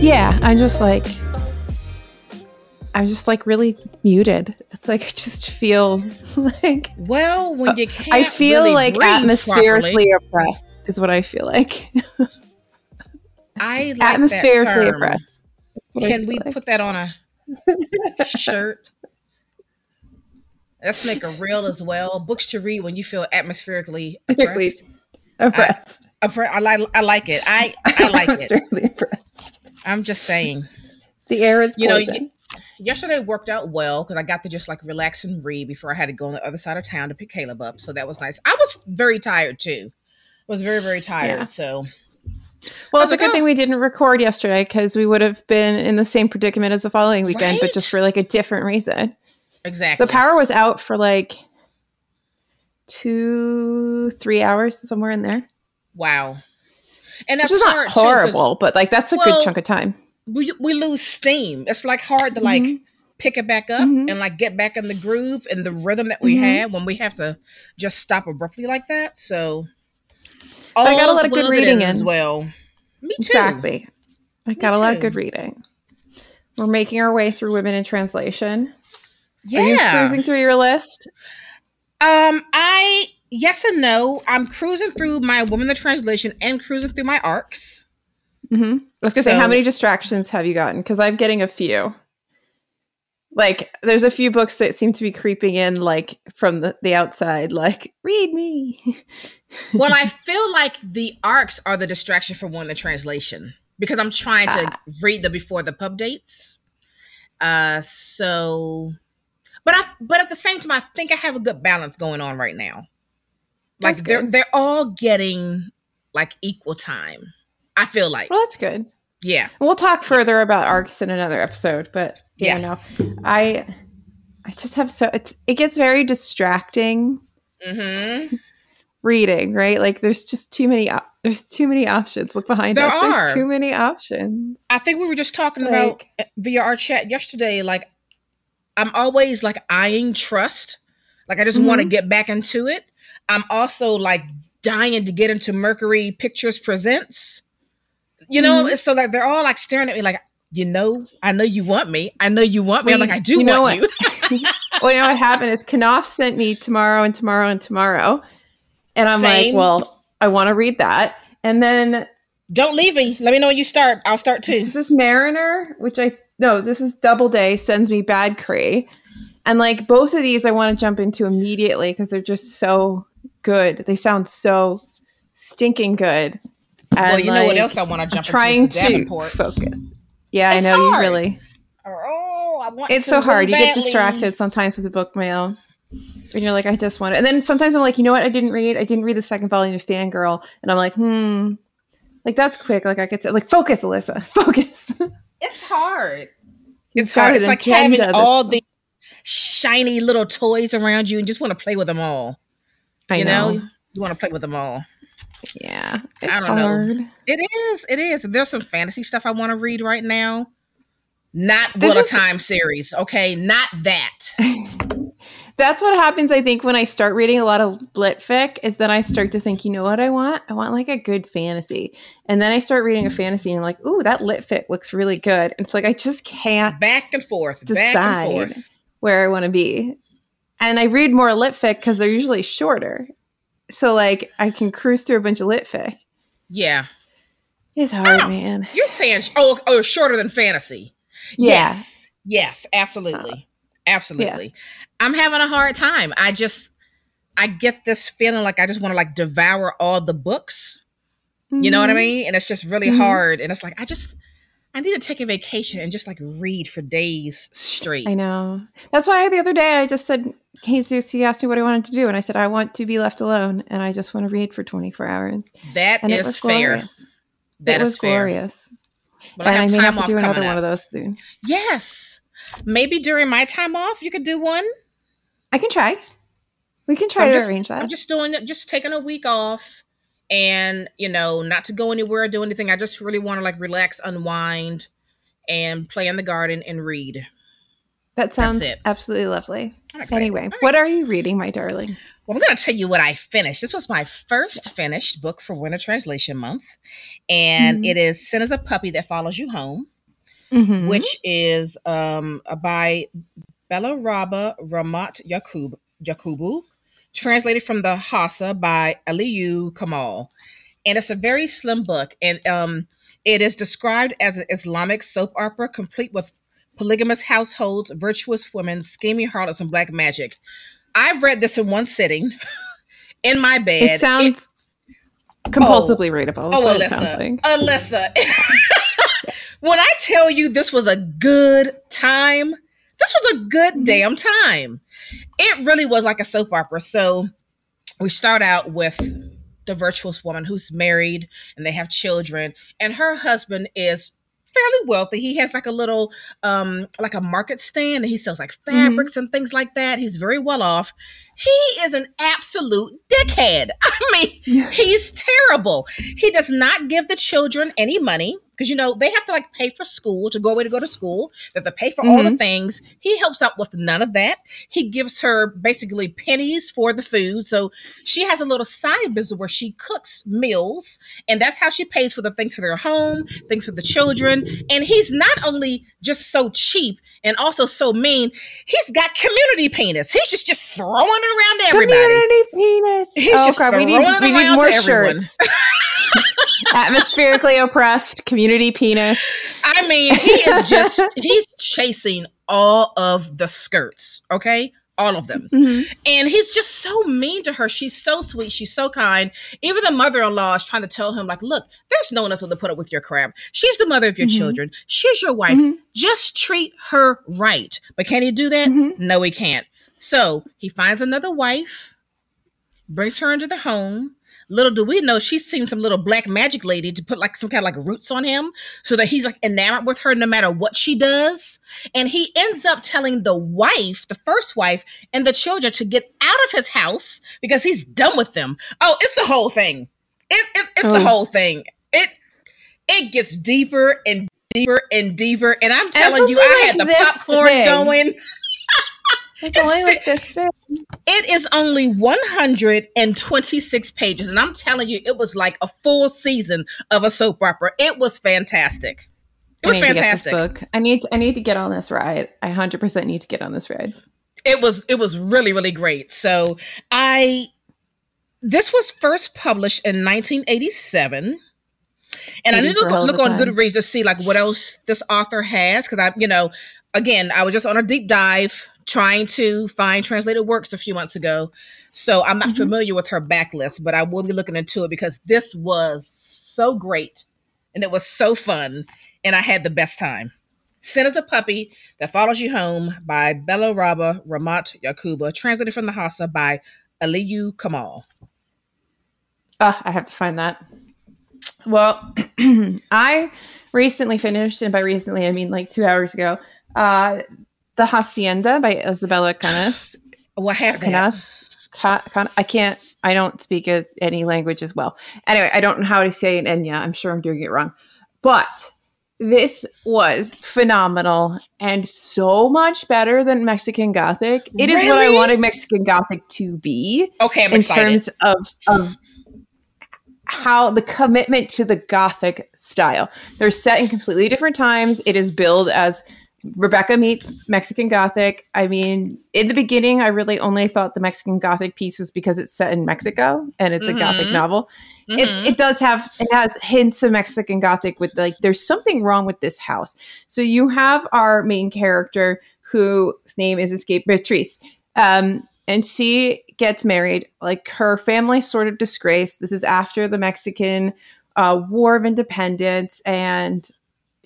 Yeah, I'm just like I'm just like really muted. It's like I just feel like Well, when uh, you can't I feel really like atmospherically properly, oppressed is what I feel like. I like atmospherically that term. oppressed. I Can we like. put that on a shirt? Let's make a reel as well. Books to read when you feel atmospherically oppressed. oppressed? Oppre- I like I like it. I I like it. Oppressed. I'm just saying. The air is You know, poison. Yesterday worked out well because I got to just like relax and read before I had to go on the other side of town to pick Caleb up. So that was nice. I was very tired too. I was very very tired. Yeah. So well, it's a good oh. thing we didn't record yesterday because we would have been in the same predicament as the following weekend, but just for like a different reason. exactly. The power was out for like two, three hours, somewhere in there. Wow. And Which that's is not hard too, horrible, but like that's a Well, good chunk of time. we we lose steam. It's like hard to like Mhm. pick it back up Mhm. and like get back in the groove and the rhythm that we Mhm. had when we have to just stop abruptly like that. So I got a lot of good reading in. well. Me too. Exactly. I got a lot of good reading. We're making our way through Women in Translation. Are you Yeah. cruising through your list? Um, I yes and no. I'm cruising through my woman in translation and cruising through my arcs. Mm-hmm. I was gonna say, how many distractions have you gotten? Because I'm getting a few. Like, there's a few books that seem to be creeping in, like from the, the outside. Like, read me. well, I feel like the arcs are the distraction for one the translation because I'm trying to Ah. read them before the pub dates. Uh, so, but I but at the same time, I think I have a good balance going on right now. Like they're they're all getting like equal time. I feel like well, that's good. Yeah. We'll talk further about arcs in another episode, but yeah, no, I, I just have so it's it gets very distracting Mm-hmm. reading, right? Like, there's just too many op- there's too many options. Look behind There us. are. There's too many options. I think we were just talking about Like- uh, via our chat yesterday. Like, I'm always like eyeing trust. Like, I just want to get back into it. I'm also like dying to get into Mercury Pictures Presents. You know, mm-hmm. it's so like they're all like staring at me, like, you know, I know you want me. I know you want me. I'm like, I do you know want what? you. well, you know what happened is Knopf sent me tomorrow and tomorrow and tomorrow, and I'm Same. like, well, I want to read that, and then Don't leave me. Let me know when you start. I'll start too. This is Mariner? Which I no, this is Doubleday sends me Bad Cree. And like both of these I want to jump into immediately because they're just so good. They sound so stinking good. Well, you know what else I want to jump trying into? Trying to focus. Yeah, It's I know hard. you really. Oh, I want It's so hard. You get distracted sometimes with the book mail. And you're like, I just want it. And then sometimes I'm like, you know what? I didn't read. I didn't read the second volume of Fangirl. And I'm like, hmm. Like that's quick. Like I could say, like focus, Alyssa. Focus. It's hard. You've hard. It's like having all the shiny little toys around you and just want to play with them all. I you know. know, you want to play with them all. Yeah, I it's don't know. hard. It is. It is. There's some fantasy stuff I want to read right now. Not This What a Time series. Okay, not that. That's what happens. I think when I start reading a lot of lit fic, is then I start to think, you know what I want? I want like a good fantasy, and then I start reading a fantasy, and I'm like, ooh, that lit fic looks really good. And it's like I just can't Back and forth. Back decide and forth. where I want to be. And I read more lit fic because they're usually shorter, so like I can cruise through a bunch of lit fic. Yeah. It's hard, man. You're saying oh, oh shorter than fantasy. Yeah. Yes. Yes, absolutely. Absolutely. I'm having a hard time. I just I get this feeling like I just want to like devour all the books. You know what I Mhm. mean? And it's just really Mhm. hard. And it's like I just I need to take a vacation and just like read for days straight. I know. That's why the other day I just said, Jesus, he asked me what I wanted to do. And I said, I want to be left alone and I just want to read for 24 hours. That And it is was fair. glorious. That it is was fair. glorious. But I and I have may have to do another coming one of those soon. Yes. Maybe during my time off, you could do one. I can try. We can try I'm to just, arrange that. I'm just doing just taking a week off and you know, not to go anywhere or do anything. I just really want to like relax, unwind, and play in the garden and read. That sounds absolutely lovely. Anyway, right. what are you reading, my darling? Well, I'm going to tell you what I finished. This was my first finished book for Women in Translation Month, and Mhm. it is "Sin is a Puppy That Follows You Home," Mhm. which is um, by Balaraba Ramat Yakub Yakubu, translated from the Hausa by Aliyu Kamal, and it's a very slim book, and um, it is described as an Islamic soap opera complete with polygamous households, virtuous women, scheming harlots, and black magic. I've read this in one sitting in my bed. it sounds compulsively oh. readable. Oh, it sounds Alyssa. like. Alyssa. when I tell you this was a good time, this was a good mm-hmm. damn time. It really was like a soap opera. So we start out with the virtuous woman who's married and they have children, and her husband is fairly wealthy. He has like a little um like a market stand and he sells like fabrics and things like that. He's very well off. He is an absolute dickhead. I mean, he's terrible. He does not give the children any money because you know they have to like pay for school to go away to go to school. They have to pay for all the mm-hmm. things. He helps out with none of that. He gives her basically pennies for the food. So she has a little side business where she cooks meals, and that's how she pays for the things for their home, things for the children. And he's not only just so cheap and also so mean, he's got community penis. He's just just throwing it around to everybody. Community penis. He's oh, just God, we need, we need more shirts. Atmospherically oppressed, community penis. I mean, he is just he's chasing all of the skirts, okay? All of them. And he's just so mean to her. She's so sweet. She's so kind. Even the mother-in-law is trying to tell him, like, look, there's no one else with to put up with your crap. She's the mother of your Mhm. children. She's your wife. Mhm. Just treat her right. But can he do that? Mhm. No, he can't. So he finds another wife, brings her into the home. Little do we know, she's seen some little black magic lady to put like some kind of like roots on him so that he's like enamored with her no matter what she does. And he ends up telling the wife, the first wife, and the children to get out of his house because he's done with them. Oh, it's a whole thing. It, it, it's a Oh. whole thing. It it gets deeper and deeper and deeper. And I'm telling you, I had the popcorn big. going. It's only like this big. It is only 126 pages, and I'm telling you, it was like a full season of a soap opera. It was fantastic. It was I fantastic. To get this book. I need. To, I need to get on this ride. I hundred percent need to get on this ride. It was it was really really great. So I this was first published in 1987. And I need to were a hell look, look on. Goodreads to see like what else this author has because I, you know, again, I was just on a deep dive trying to find translated works a few months ago. So I'm not Mhm. familiar with her backlist, but I will be looking into it because this was so great and it was so fun and I had the best time. Sin is a Puppy That Follows You Home by Balaraba Ramat Yakubu, translated from the Hausa by Aliyu Kamal. Ah, I have to find that. Well, I recently finished, and by recently I mean like two hours ago, uh, The Hacienda by Isabella Canas. Have that. Canas. Ca- Can- I can't, I don't speak any language as well. Anyway, I don't know how to say it in Enya. I'm sure I'm doing it wrong. But this was phenomenal and so much better than Mexican Gothic. It is what I wanted Mexican Gothic to be Okay, I'm in excited. terms of of how the commitment to the gothic style they're set in completely different times it is billed as rebecca meets mexican gothic. I mean in the beginning i really only thought the mexican gothic piece was because it's set in mexico and it's a gothic novel. Mhm. it, it does have it has hints of mexican gothic with like there's something wrong with this house. So you have our main character whose name is escape beatrice um, and she gets married. Like her family sort of disgraced this is after the mexican uh, war of independence and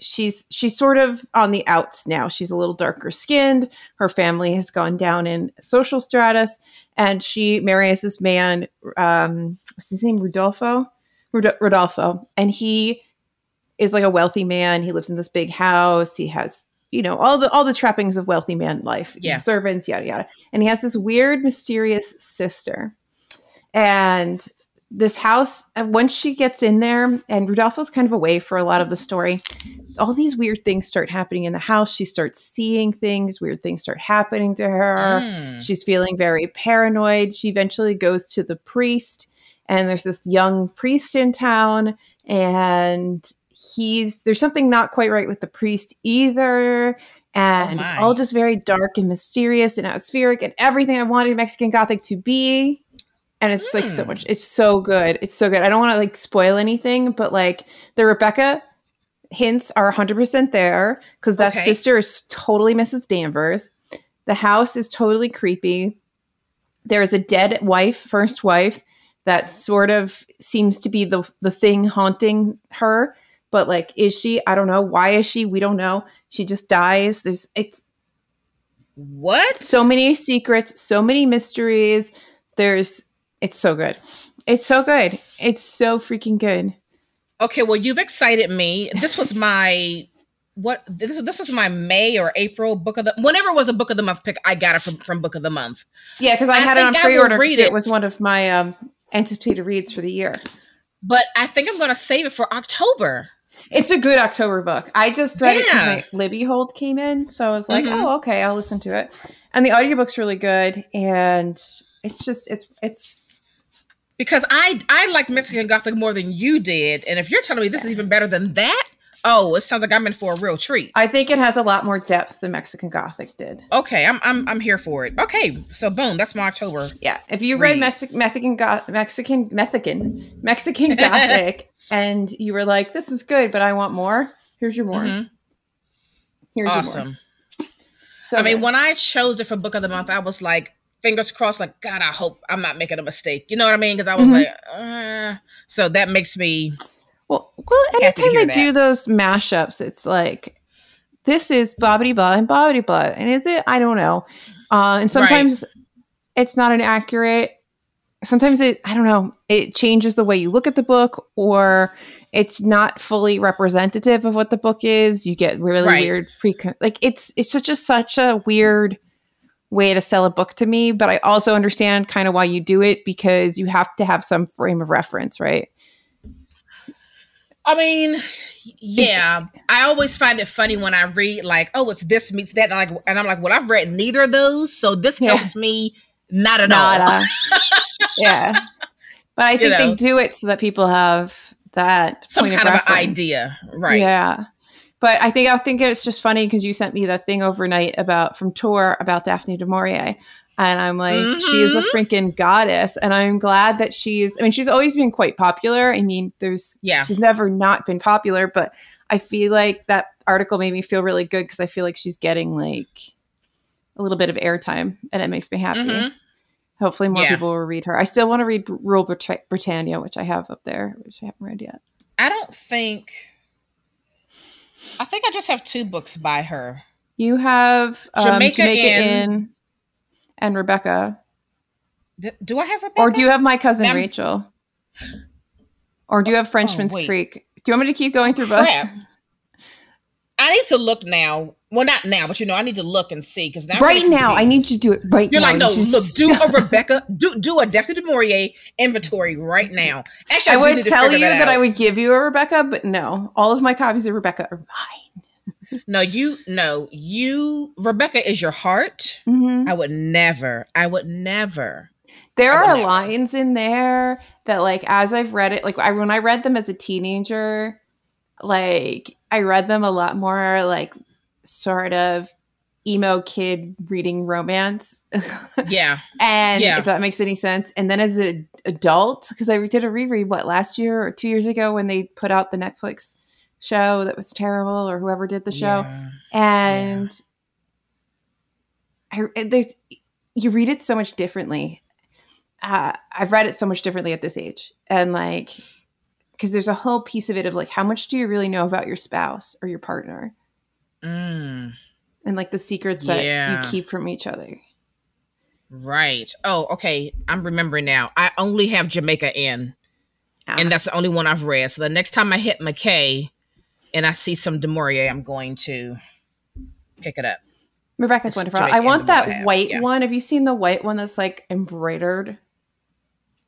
she's she's sort of on the outs now. She's a little darker skinned. Her family has gone down in social stratus. And she marries this man um what's his name? Rodolfo Rod- rodolfo. And he is like a wealthy man. He lives in this big house. He has you know all the all the trappings of wealthy man life. Yeah. servants yada yada. And he has this weird mysterious sister. And this house once she gets in there and rodolfo's kind of away for a lot of the story all these weird things start happening in the house. She starts seeing things, weird things start happening to her. Mm. She's feeling very paranoid. She eventually goes to the priest, and there's this young priest in town, and he's there's something not quite right with the priest either. And Oh it's all just very dark and mysterious and atmospheric and everything I wanted Mexican Gothic to be. And it's like so Hmm. much. It's so good. It's so good. I don't want to like spoil anything, but like the Rebecca hints are 100% there because that Okay. sister is totally Mrs. Danvers. The house is totally creepy. There is a dead wife, first wife, that sort of seems to be the the thing haunting her. But like, is she? I don't know. Why is she? We don't know. She just dies. There's it's What? so many secrets, so many mysteries. There's it's so good. It's so good. It's so freaking good. Okay, well, you've excited me. This was my what? This, this was my May or April book of the. Whenever it was a book of the month pick, I got it from from book of the month. Yeah, because I, I had it on will pre-order it it. was one of my um, anticipated reads for the year. But I think I'm going to save it for October. It's a good October book. I just read it because my Libby hold came in, so I was like, Mhm. oh, okay, I'll listen to it. And the audiobook's really good, and it's just it's it's because I I like Mexican Gothic more than you did, and if you're telling me this is even better than that, oh, it sounds like I'm in for a real treat. I think it has a lot more depth than Mexican Gothic did. Okay, I'm I'm I'm here for it. Okay, so boom, that's my October. Yeah, if you read Read. Mexic- Mexican Go- Mexican Mexican Mexican Gothic and you were like, "This is good, but I want more," here's your more. Mhm. Here's your more. Awesome. So I mean, good. when I chose it for book of the month, I was like, fingers crossed, like God, I hope I'm not making a mistake. You know what I mean? Because I was Mhm. like, uh, so that makes me well, well, anytime they do those mashups, it's like this is bobbity blah and bobbity blah, and is it? I don't know. Uh, and sometimes it's not an accurate. Sometimes it, I don't know, it changes the way you look at the book, or it's not fully representative of what the book is. You get really Right. weird pre like it's it's such a such a weird way to sell a book to me. But I also understand kind of why you do it because you have to have some frame of reference, right? I mean, yeah. I always find it funny when I read like, oh, it's this meets that, and, like, and I'm like, well, I've read neither of those, so this Yeah. helps me not at all. Nada. yeah. But I think know. they do it so that people have that Some kind of, an idea, right? Yeah. But I think I think it's just funny because you sent me that thing overnight about from tour about Daphne du Maurier. And I'm like, she is a Mhm. freaking goddess. And I'm glad that she's I mean, she's always been quite popular. I mean, there's Yeah. she's never not been popular, but I feel like that article made me feel really good because I feel like she's getting like a little bit of airtime and it makes me happy. Mhm. Hopefully more Yeah. people will read her. I still want to read Rule Brit- Britannia, which I have up there, which I haven't read yet. I don't think. I think I just have two books by her. You have um, Jamaica Jamaica, and Rebecca. D- do I have Rebecca? Or do you have My Cousin Rachel? Or do you have Frenchman's wait. Creek? Do you want me to keep going through Crap. books? I need to look now. Well, not now, but you know, I need to look and see because now Right now. I need you to do it right You're now. like, no, should look, do stop. a Rebecca, do do a Daphne du Maurier inventory right now. Actually, I I, do would tell you that, out. I would give you a Rebecca, but no. All of my copies of Rebecca are mine. No, you no, you Rebecca is your heart. Mhm. I would never. I would never. There would are never. lines in there that, like, as I've read it, like, I, when I read them as a teenager, like, I read them a lot more, like, sort of emo kid reading romance. Yeah. and Yeah. if that makes any sense. And then as an adult, because I did a reread, what, last year or two years ago when they put out the Netflix show that was terrible or whoever did the show. Yeah. And I, there's, you read it so much differently. Uh, I've read it so much differently at this age. And like, because there's a whole piece of it of like, how much do you really know about your spouse or your partner? Mm, And like the secrets that Yeah. you keep from each other. right. Oh, okay. I'm remembering now. I only have Jamaica Inn, Ah. and that's the only one I've read. So the next time I hit McKay and I see some Du Maurier, I'm going to pick it up. Rebecca's It's wonderful. I want that I white yeah. one. Have you seen the white one that's like embroidered?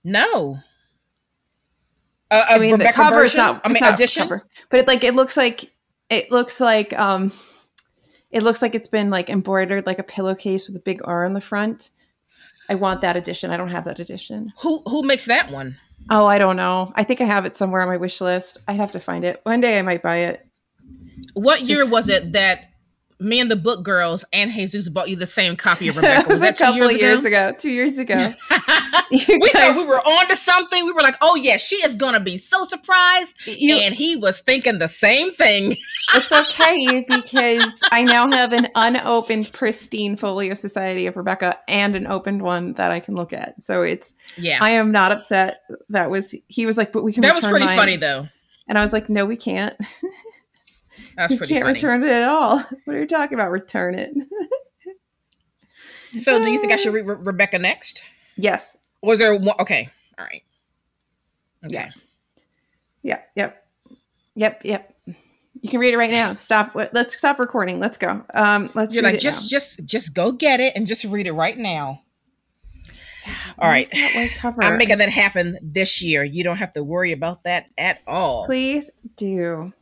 No. Uh, I mean, the Rebecca cover is version? not. I it's mean, not edition. cover, but it like it looks like it looks like um, it looks like it's been like embroidered like a pillowcase with a big R on the front. I want that edition. I don't have that edition. Who who makes that one? Oh, I don't know. I think I have it somewhere on my wish list. I'd have to find it. One day I might buy it. What year Just- was it that me and the book girls and Jesus bought you the same copy of Rebecca? it was Was a that two couple years, years ago? ago? Two years ago. We thought we were on to something. We were like, oh yeah, she is gonna be so surprised. you- and he was thinking the same thing. it's okay because I now have an unopened, pristine Folio Society of Rebecca and an opened one that I can look at. So it's Yeah. I am not upset. That was he was like, but we can. that was pretty mine." funny though. And I was like, no, we can't. That was we pretty can't funny. return it at all. What are you talking about? Return it? so do you think I should read Re- Rebecca next? yes. Was there one? Okay. All right. Okay. Yeah. Yep. Yep. Yep. Yep. You can read it right now. Stop. Let's stop recording. Let's go. Um. Let's. You're like it just now. just just go get it and just read it right now. All right. that white cover? I'm making that happen this year. You don't have to worry about that at all. Please do.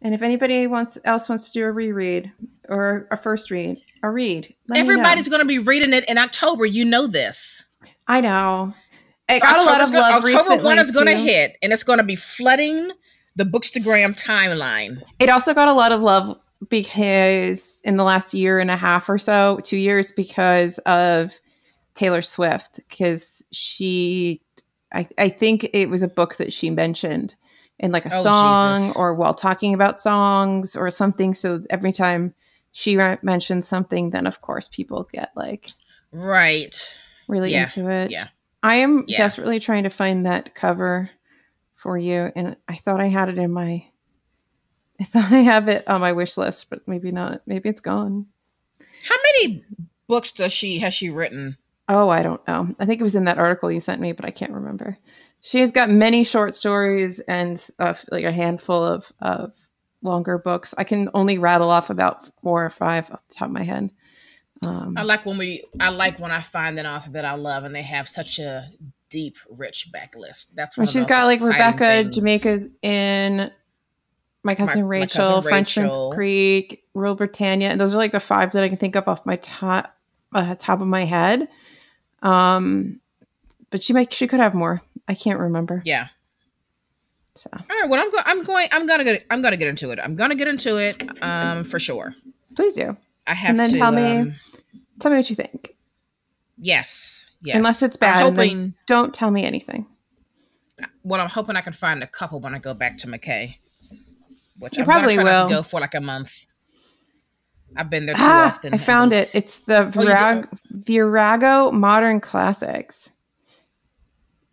And if anybody wants else wants to do a reread or a first read, a read, let me know. Everybody's going to be reading it in October. You know this. I know. It got a lot of October's love October recently. one is going to hit, and it's going to be flooding the Bookstagram timeline. It also got a lot of love because in the last year and a half or so, two years, because of Taylor Swift, because she, I, I think it was a book that she mentioned in like a Oh, song Jesus. or while talking about songs or something. So every time she re- mentions something, then of course people get like Right. really Yeah, into it. yeah. I am Yeah. desperately trying to find that cover for you, and I thought I had it in my. I thought I have it on my wish list, but maybe not. Maybe it's gone. How many books does she has she written? Oh, I don't know. I think it was in that article you sent me, but I can't remember. She has got many short stories and uh, like a handful of of longer books. I can only rattle off about four or five off the top of my head. Um, I like when we. I like when I find an author that I love, and they have such a deep, rich backlist. That's when she's got like Rebecca, Jamaica's in my cousin My- my Rachel, Cousin Frenchman's Rachel. Creek, Rule Britannia, and those are like the five that I can think of off my top uh, top of my head. Um, but she might she could have more. I can't remember. Yeah. So All right. Well, I'm going. I'm going. I'm gonna get. I'm gonna get into it. I'm gonna get into it. Um, for sure. please do. I have And then to. tell me- um, Tell me what you think. yes. Yes. Unless it's I'm bad, hoping. don't tell me anything. Well, I'm hoping I can find a couple when I go back to McKay. Which You I'm probably will. to go for like a month. I've been there too Ah, often. I found it. It's the Oh, Virago Modern Classics.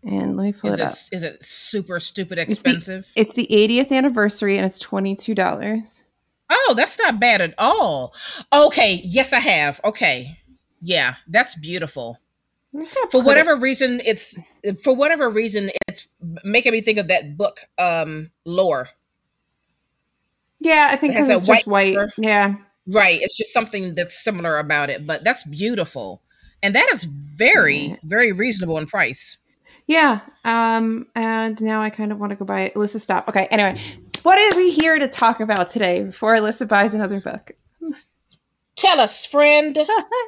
And let me pull Is it up. it is it super stupid It's the- expensive? It's the 80th anniversary and it's $22. Oh, that's not bad at all. Okay, yes, I have. Okay, yeah, that's beautiful. I'm just gonna For put it- whatever reason, it's for whatever reason it's making me think of that book, um, Lore. Yeah, I think because it's that just white. white. Yeah. Right, it's just something that's similar about it, but that's beautiful, and that is very, very reasonable in price. Yeah. Um, and now I kind of want to go buy it. Alyssa, stop. Okay. Anyway, what are we here to talk about today before Alyssa buys another book? Tell us, friend.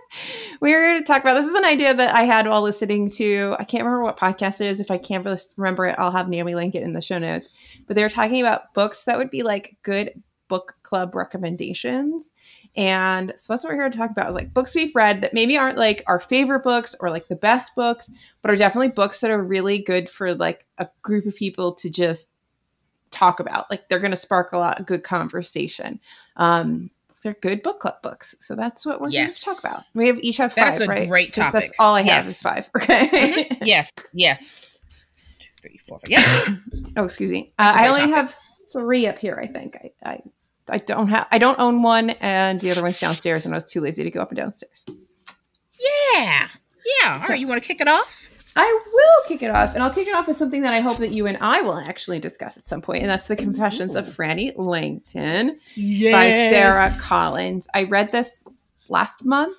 We're here to talk about this is an idea that I had while listening to I can't remember what podcast it is. If I can't remember it, I'll have Naomi link it in the show notes. But they were talking about books that would be like good book club recommendations. And so that's what we're here to talk about is like books we've read that maybe aren't like our favorite books or like the best books, but are definitely books that are really good for like a group of people to just talk about. Like they're going to spark a lot of good conversation. Um, they're good book club books. So that's what we're Yes. going to talk about. We have each have five, is a right? great topic. That's all I have Yes. is five. Okay. yes, yes. Two, three, four, five. Yeah. oh, excuse me. That's Uh, I only topic. have three up here. I think I, I I don't have I don't own one, and the other one's downstairs, and I was too lazy to go up and downstairs. Yeah. Yeah. All So- right. You want to kick it off? I will kick it off, and I'll kick it off with something that I hope that you and I will actually discuss at some point, and that's the Confessions of Frannie Langton Yeah. by Sara Collins. I read this last month,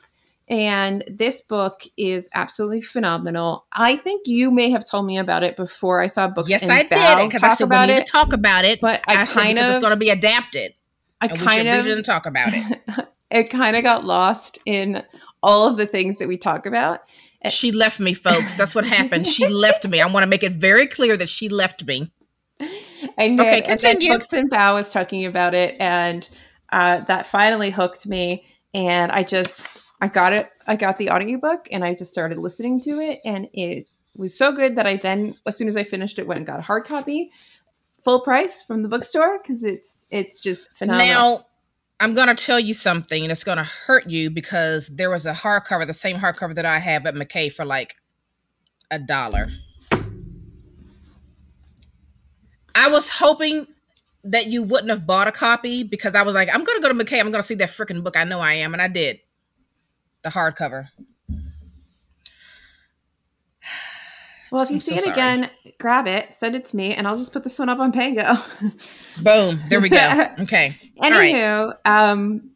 And this book is absolutely phenomenal. I think you may have told me about it before I saw books. Yes, I did because I said we need it. to talk about it. But I, said kind of, it's going to be adapted. I and kind of, and talk about it. it kind of got lost in all of the things that we talk about. She left me, folks. That's what happened. She left me. I want to make it very clear that she left me. And Okay, then, and continue. Books and Bow was talking about it, and uh, that finally hooked me. And I just, I got it. I got the audiobook, and I just started listening to it, and it was so good that I then, as soon as I finished it, went and got a hard copy, full price from the bookstore because it's it's just phenomenal. Now, I'm going to tell you something, and it's going to hurt you because there was a hardcover, the same hardcover that I have at McKay for like a dollar. I was hoping that you wouldn't have bought a copy because I was like, I'm going to go to McKay. I'm going to see that freaking book. I know I am. And I did. The hardcover. Well, if I'm you so see it sorry. again, grab it, send it to me, and I'll just put this one up on Pango. Boom. There we go. Okay. All right. Anywho, um,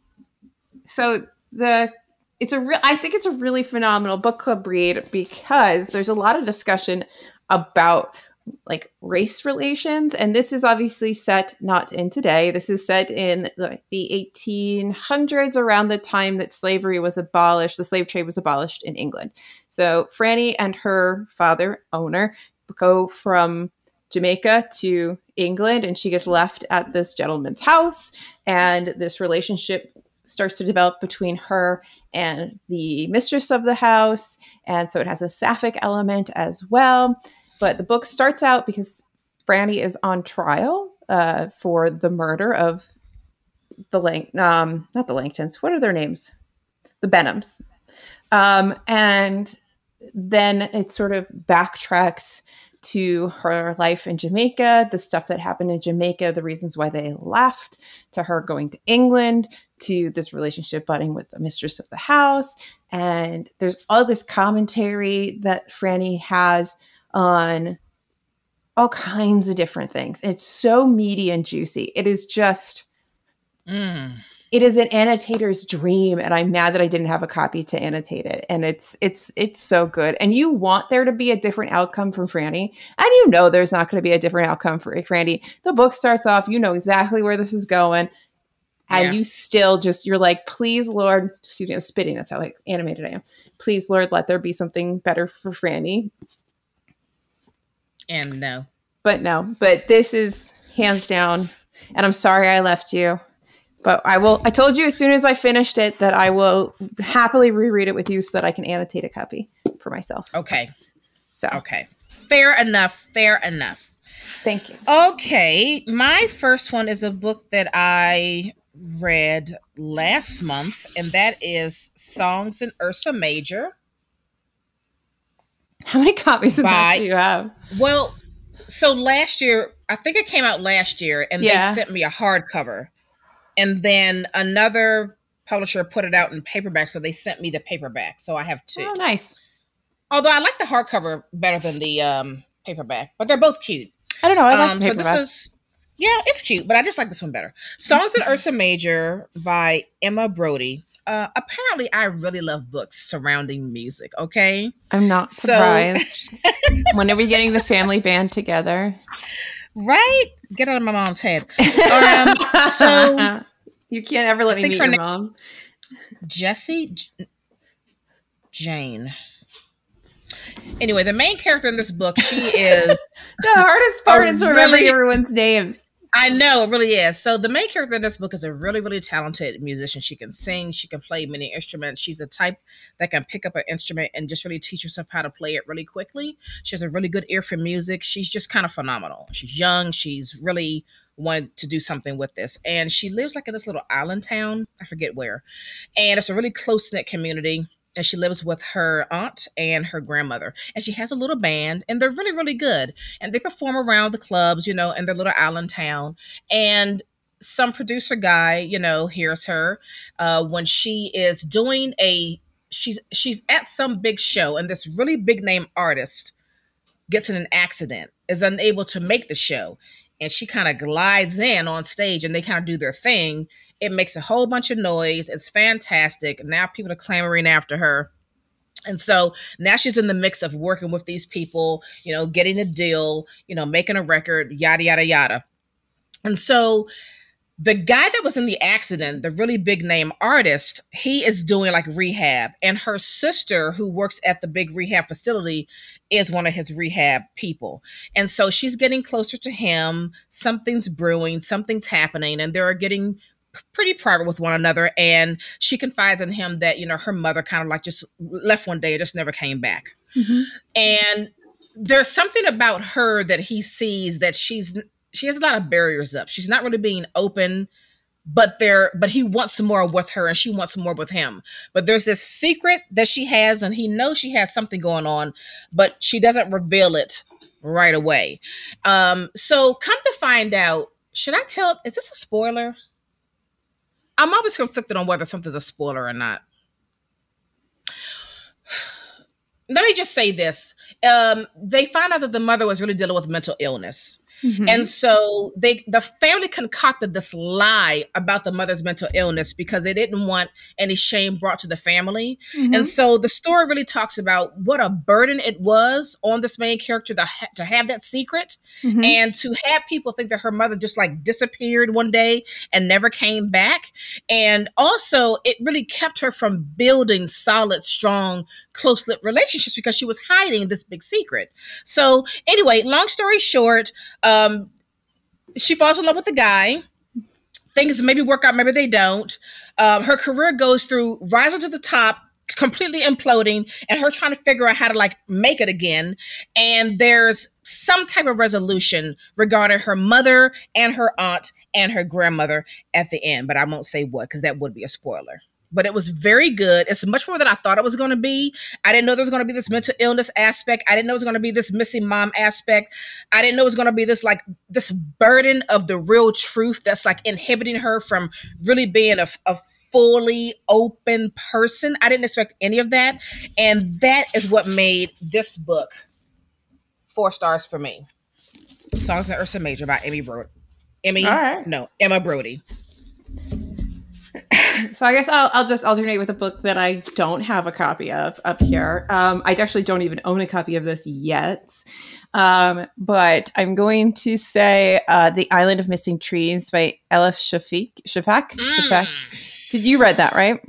so the it's a real. I think it's a really phenomenal book club read because there's a lot of discussion about like race relations, and this is obviously set not in today. This is set in the, the 1800s, around the time that slavery was abolished. The slave trade was abolished in England. So Frannie and her father, owner, go from Jamaica to England, and she gets left at this gentleman's house, and this relationship starts to develop between her and the mistress of the house, and so it has a sapphic element as well. But the book starts out because Frannie is on trial uh, for the murder of the Lang, um, not the Langtons. What are their names? The Benhams. Um, and then it sort of backtracks to her life in Jamaica, the stuff that happened in Jamaica, the reasons why they left, to her going to England, to this relationship budding with the mistress of the house. And there's all this commentary that Frannie has on all kinds of different things. It's so meaty and juicy. It is just Mm. it is an annotator's dream and i'm mad that i didn't have a copy to annotate it and it's it's it's so good and you want there to be a different outcome from frannie and you know there's not going to be a different outcome for frannie the book starts off you know exactly where this is going and Yeah. you still just you're like please lord excuse me i'm spitting that's how like animated i am please lord let there be something better for frannie And no. but no but this is hands down and i'm sorry i left you but i will i told you as soon as i finished it that i will happily reread it with you so that i can annotate a copy for myself Okay. so Okay. Fair enough. Fair enough. thank you Okay, my first one is a book that I read last month, and that is Songs in Ursa Major. How many copies of that do you have Well, so last year, I think it came out last year, and Yeah. they sent me a hardcover, and then another publisher put it out in paperback, so they sent me the paperback. So I have two. oh nice Although I like the hardcover better than the um, paperback, but they're both cute. i don't know i like um, the so this is yeah, it's cute, but I just like this one better. Songs in Ursa Major by Emma Brodie. Uh, apparently, I really love books surrounding music. Okay, i'm not so- surprised when are we getting the family band together right? Get out of my mom's head. Um, so you can't ever let I me meet your name- mom Jessie J- Jane. Anyway, the main character in this book, she is the hardest part is remembering really? everyone's names I know, it really is. So the main character in this book is a really, really talented musician. She can sing, she can play many instruments. She's a type that can pick up an instrument and just really teach herself how to play it really quickly. She has a really good ear for music. She's just kind of phenomenal. She's young. She's really wanted to do something with this. And she lives like in this little island town. I forget where. And it's a really close-knit community. And she lives with her aunt and her grandmother. And she has a little band, and they're really, really good and they perform around the clubs, you know, in their little island town. And some producer guy, you know, hears her uh, when she is doing a she's she's at some big show, and this really big name artist gets in an accident, is unable to make the show, and she kind of glides in on stage, and they kind of do their thing. It makes a whole bunch of noise. It's fantastic. Now people are clamoring after her. And so now she's in the mix of working with these people, you know, getting a deal, you know, making a record, yada, yada, yada. And so the guy that was in the accident, the really big name artist, he is doing like rehab. And her sister, who works at the big rehab facility, is one of his rehab people. And so she's getting closer to him. Something's brewing, something's happening, and they're getting pretty private with one another. And she confides in him that, you know, her mother kind of like just left one day, and just never came back. Mm-hmm. And there's something about her that he sees that she's she has a lot of barriers up. She's not really being open, but there but he wants some more with her and she wants some more with him. But there's this secret that she has and he knows she has something going on, but she doesn't reveal it right away. Um so come to find out, should I tell is this a spoiler? I'm always conflicted on whether something's a spoiler or not. Let me just say this. Um, they find out that the mother was really dealing with mental illness. Mm-hmm. And so they the family concocted this lie about the mother's mental illness because they didn't want any shame brought to the family. Mm-hmm. And so the story really talks about what a burden it was on this main character to, ha- to have that secret mm-hmm. and to have people think that her mother just like disappeared one day and never came back. And also it really kept her from building solid, strong, close knit relationships because she was hiding this big secret. So anyway, long story short, um, she falls in love with the guy. Things maybe work out, maybe they don't. Um, her career goes through rising to the top, completely imploding, and her trying to figure out how to like make it again. And there's some type of resolution regarding her mother and her aunt and her grandmother at the end, but I won't say what because that would be a spoiler but it was very good. It's much more than I thought it was going to be. I didn't know there was going to be this mental illness aspect. I didn't know it was going to be this missing mom aspect. I didn't know it was going to be this like this burden of the real truth that's like inhibiting her from really being a, a fully open person. I didn't expect any of that. And that is what made this book four stars for me. Songs in Ursa Major by Amy Brodie. Emmy, right. no, Emma Brodie. so I guess I'll, I'll just alternate with a book that I don't have a copy of up here. Um, I actually don't even own a copy of this yet. Um, but I'm going to say uh, The Island of Missing Trees by Elif Shafak. Shafak? Mm. Shafak. Did you read that, right?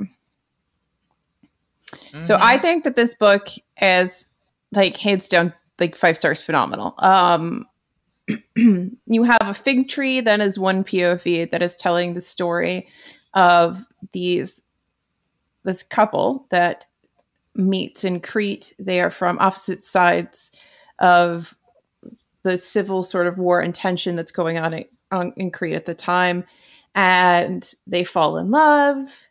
Mm-hmm. So I think that this book is like hands down like five stars phenomenal. Um, you have a fig tree that is one POV that is telling the story of these this couple that meets in Crete. They are from opposite sides of the civil sort of war and tension that's going on in, on, in Crete at the time, and they fall in love.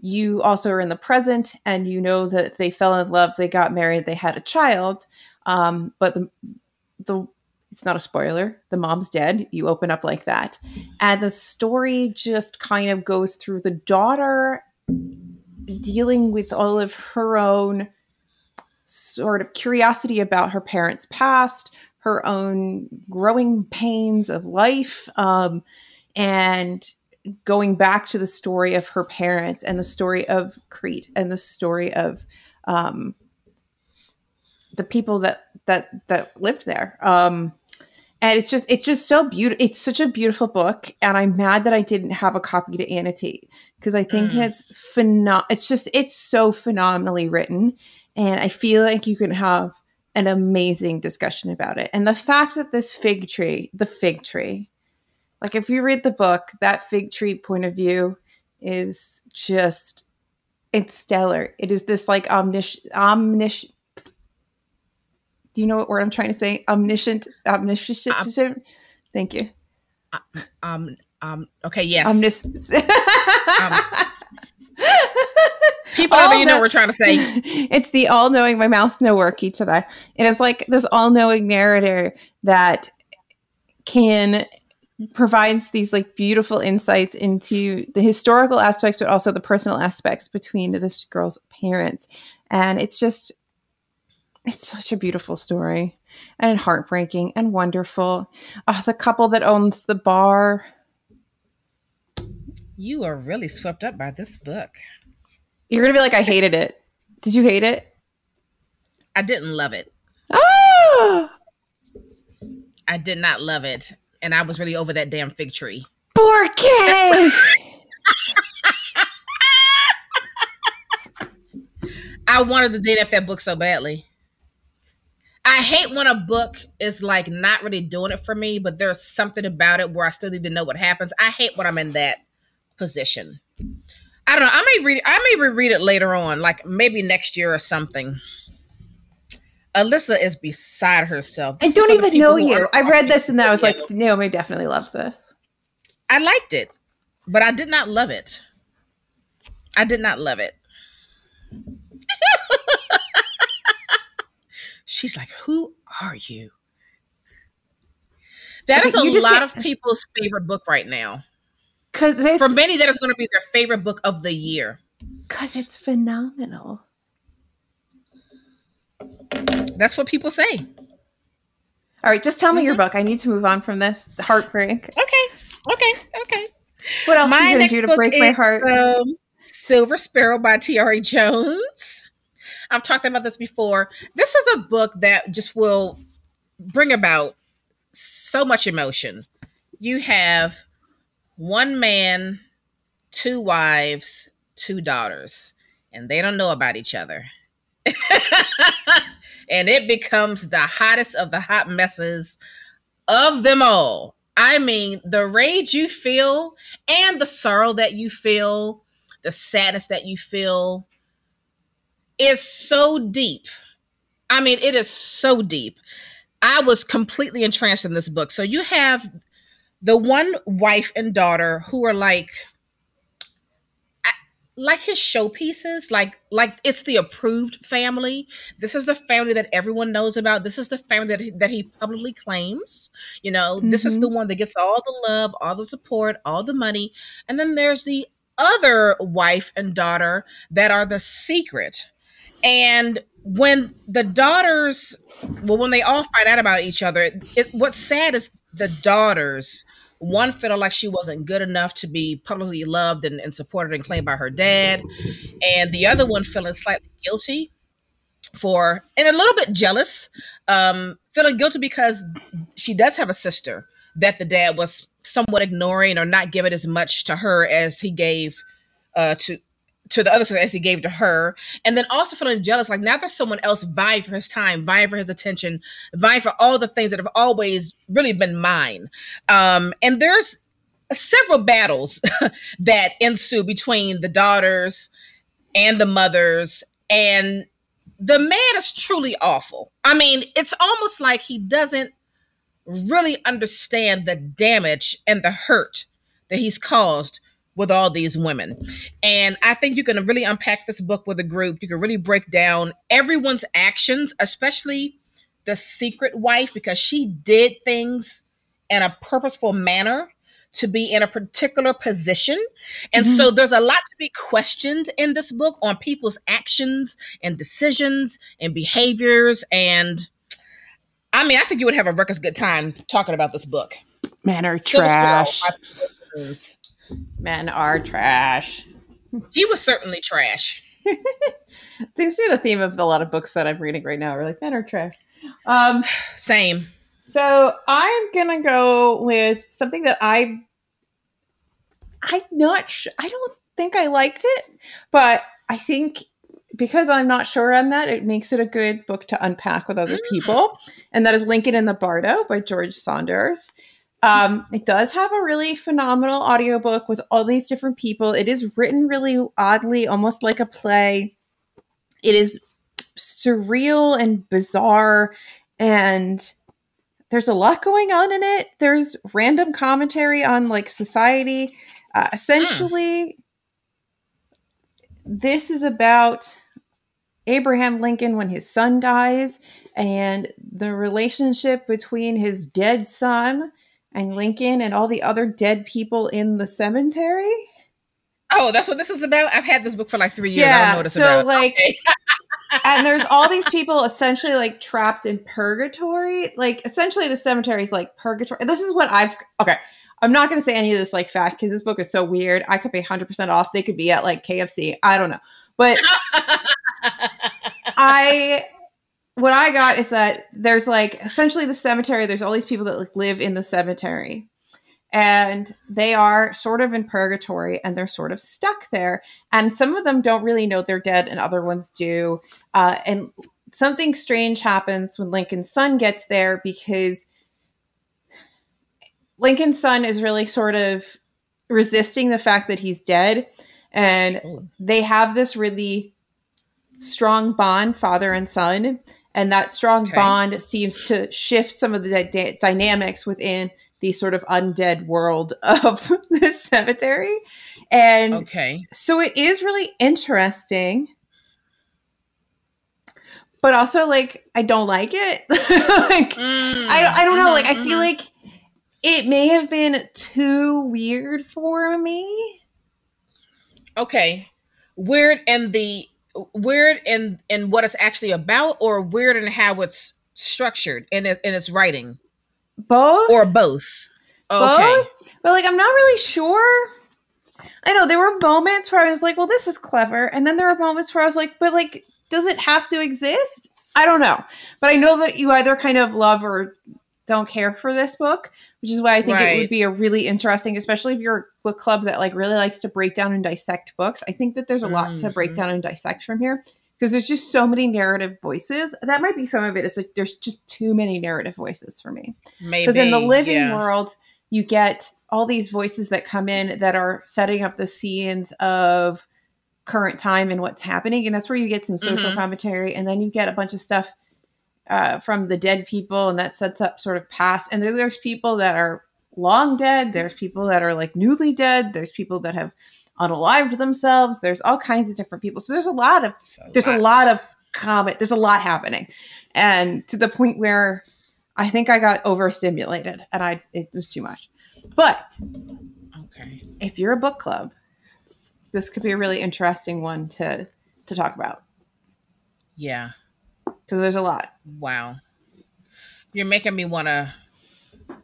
You also are in the present, and you know that they fell in love, they got married, they had a child. Um, but the the it's not a spoiler. The mom's dead. You open up like that. And the story just kind of goes through the daughter dealing with all of her own sort of curiosity about her parents' past, her own growing pains of life, um, and going back to the story of her parents and the story of Crete and the story of um, the people that that that lived there. Um, and it's just it's just so beautiful. It's such a beautiful book, and I'm mad that I didn't have a copy to annotate because I think mm. it's phenom. It's just it's so phenomenally written, and I feel like you can have an amazing discussion about it. And the fact that this fig tree, the fig tree, like if you read the book, that fig tree point of view is just it's stellar. It is this like omniscient, omniscient do you know what word I'm trying to say? Omniscient, omniscient. Um, Thank you. Uh, um, um, okay, yes. Omnis- um, people don't know what we're trying to say. It's the all-knowing. My mouth no worky today. It is like this all-knowing narrator that can provides these like beautiful insights into the historical aspects, but also the personal aspects between this girl's parents. And it's just it's such a beautiful story and heartbreaking and wonderful. Oh, the couple that owns the bar. You are really swept up by this book. You're gonna be like, I hated it. Did you hate it? I didn't love it. Oh, I did not love it. And I was really over that damn fig tree. 4K. I wanted to DNF that book so badly. I hate when a book is like not really doing it for me, but there's something about it where I still need to know what happens. I hate when I'm in that position. I don't know. I may read. I may reread it later on, like maybe next year or something. Alyssa is beside herself. I don't is of the even know you. I read this and I was like, Naomi definitely loved this. I liked it, but I did not love it. I did not love it. She's like, "Who are you?" That is a lot get- of people's favorite book right now. Cause For many, that is going to be their favorite book of the year. cause it's phenomenal. That's what people say. All right, just tell me your book. I need to move on from this heartbreak. Okay, okay, okay. What else are my you gonna next do to book break is my heart? um, Silver Sparrow by Tayari Jones. I've talked about this before. This is a book that just will bring about so much emotion. You have one man, two wives, two daughters, and they don't know about each other. and it becomes the hottest of the hot messes of them all. I mean, the rage you feel and the sorrow that you feel, the sadness that you feel is so deep. I mean, it is so deep. I was completely entranced in this book. So you have the one wife and daughter who are like like his showpieces like like it's the approved family this is the family that everyone knows about this is the family that he, that he publicly claims you know this is the mm-hmm. one that gets all the love all the support all the money and then there's the other wife and daughter that are the secret and when the daughters well when they all find out about each other it, what's sad is the daughters one felt like she wasn't good enough to be publicly loved and, and supported and claimed by her dad. And the other one feeling slightly guilty for and a little bit jealous um feeling guilty because she does have a sister that the dad was somewhat ignoring or not giving as much to her as he gave uh to to the other sister as he gave to her. And then also feeling jealous like now there's someone else vying for his time vying for his attention vying for all the things that have always really been mine. Um and there's several battles that ensue between the daughters and the mothers. And the man is truly awful. I mean it's almost like he doesn't really understand the damage and the hurt that he's caused with all these women. And I think you can really unpack this book with a group. You can really break down everyone's actions, especially the secret wife, because she did things in a purposeful manner to be in a particular position. And so mm-hmm. there's a lot to be questioned in this book on people's actions and decisions and behaviors. And I mean, I think you would have a ruckus good time talking about this book. Men are trash. by Tayari Jones. Men are trash. He was certainly trash. Seems to be the theme of a lot of books that I'm reading right now. We're like, men are trash. Um, Same. so I'm gonna go with something that I I'm not sh- I don't think I liked it, but I think because I'm not sure on that, it makes it a good book to unpack with other people. And that is Lincoln in the Bardo by George Saunders. Um, it does have a really phenomenal audiobook with all these different people. It is written really oddly, almost like a play. It is surreal and bizarre, and there's a lot going on in it. There's random commentary on like society. Uh, essentially, this is about Abraham Lincoln when his son dies and the relationship between his dead son and Lincoln and all the other dead people in the cemetery. Oh, that's what this is about. I've had this book for like three years. I don't know what it's so about. like Okay. and there's all these people essentially like trapped in purgatory. Like essentially the cemetery is like purgatory. This is what I've okay. I'm not going to say any of this like fact because this book is so weird. I could be 100% off. They could be at like KFC. I don't know. But I what I got is that there's like essentially the cemetery, there's all these people that like live in the cemetery. And they are sort of in purgatory and they're sort of stuck there. And some of them don't really know they're dead, and other ones do. Uh, and something strange happens when Lincoln's son gets there because Lincoln's son is really sort of resisting the fact that he's dead. And they have this really strong bond, father and son. And that strong okay. bond seems to shift some of the d- dynamics within the sort of undead world of the cemetery. And okay. so it is really interesting. But also, like, I don't like it. like, mm, I, I don't know. Mm-hmm, like, I feel mm-hmm. like it may have been too weird for me. Okay. Weird and the weird in in what it's actually about or weird in how it's structured in it, in its writing? Both or both? Okay. Both? But like I'm not really sure. I know there were moments where I was like, well, this is clever. And then there were moments where I was like, but like, does it have to exist? I don't know. But I know that you either kind of love or don't care for this book, which is why I think right. it would be a really interesting, especially if you're a book club that like really likes to break down and dissect books. I think that there's a mm-hmm. lot to break mm-hmm. down and dissect from here because there's just so many narrative voices. That might be some of it. It's like there's just too many narrative voices for me. Maybe because in the living yeah. world, you get all these voices that come in that are setting up the scenes of current time and what's happening, and that's where you get some social mm-hmm. commentary, and then you get a bunch of stuff uh, from the dead people, and that sets up sort of past. And then there's people that are long dead. There's people that are like newly dead. There's people that have unalived themselves. There's all kinds of different people. So there's a lot of a there's lot. a lot of comment. There's a lot happening, and to the point where I think I got overstimulated, and I it was too much. But okay, if you're a book club, this could be a really interesting one to to talk about. Yeah, because there's a lot. Wow, you're making me want to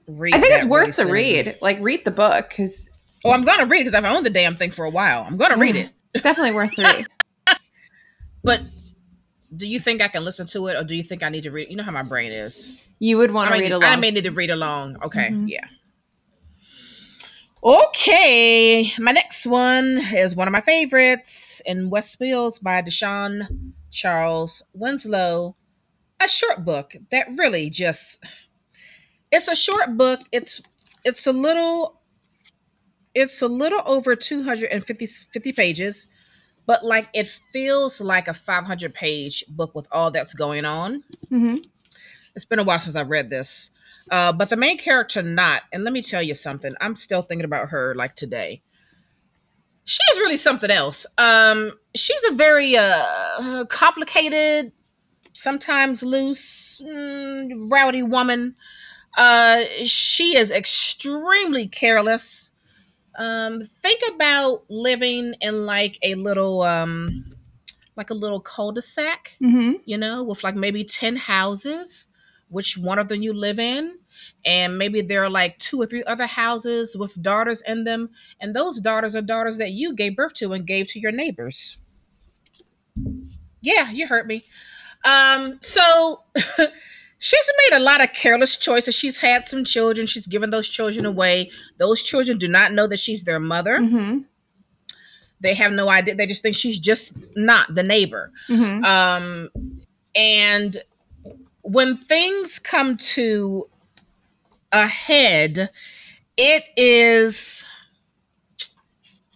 read. I think it's worth the read. Like read the book because. Oh, I'm gonna read it because I've owned the damn thing for a while. I'm gonna read it. It's definitely worth the read. but do you think I can listen to it, or do you think I need to read? You know how my brain is. You would want to read along. I may need to read along. Okay, mm-hmm. yeah. Okay, my next one is one of my favorites in West by De'Shawn Charles Winslow, a short book that really just it's a short book. It's it's a little it's a little over 250 50 pages, but like it feels like a 500 page book with all that's going on. Mm-hmm. It's been a while since I've read this. Uh, but the main character, not, and let me tell you something. I'm still thinking about her like today she is really something else. Um, she's a very uh, complicated, sometimes loose, mm, rowdy woman. Uh, she is extremely careless. Um, think about living in like a little, um, like a little cul-de-sac, mm-hmm. you know, with like maybe ten houses. Which one of them you live in? and maybe there are like two or three other houses with daughters in them and those daughters are daughters that you gave birth to and gave to your neighbors yeah you heard me um so she's made a lot of careless choices she's had some children she's given those children away those children do not know that she's their mother mm-hmm. they have no idea they just think she's just not the neighbor mm-hmm. um and when things come to a head, it is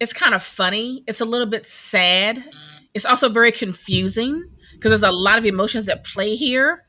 it's kind of funny. It's a little bit sad. It's also very confusing because there's a lot of emotions that play here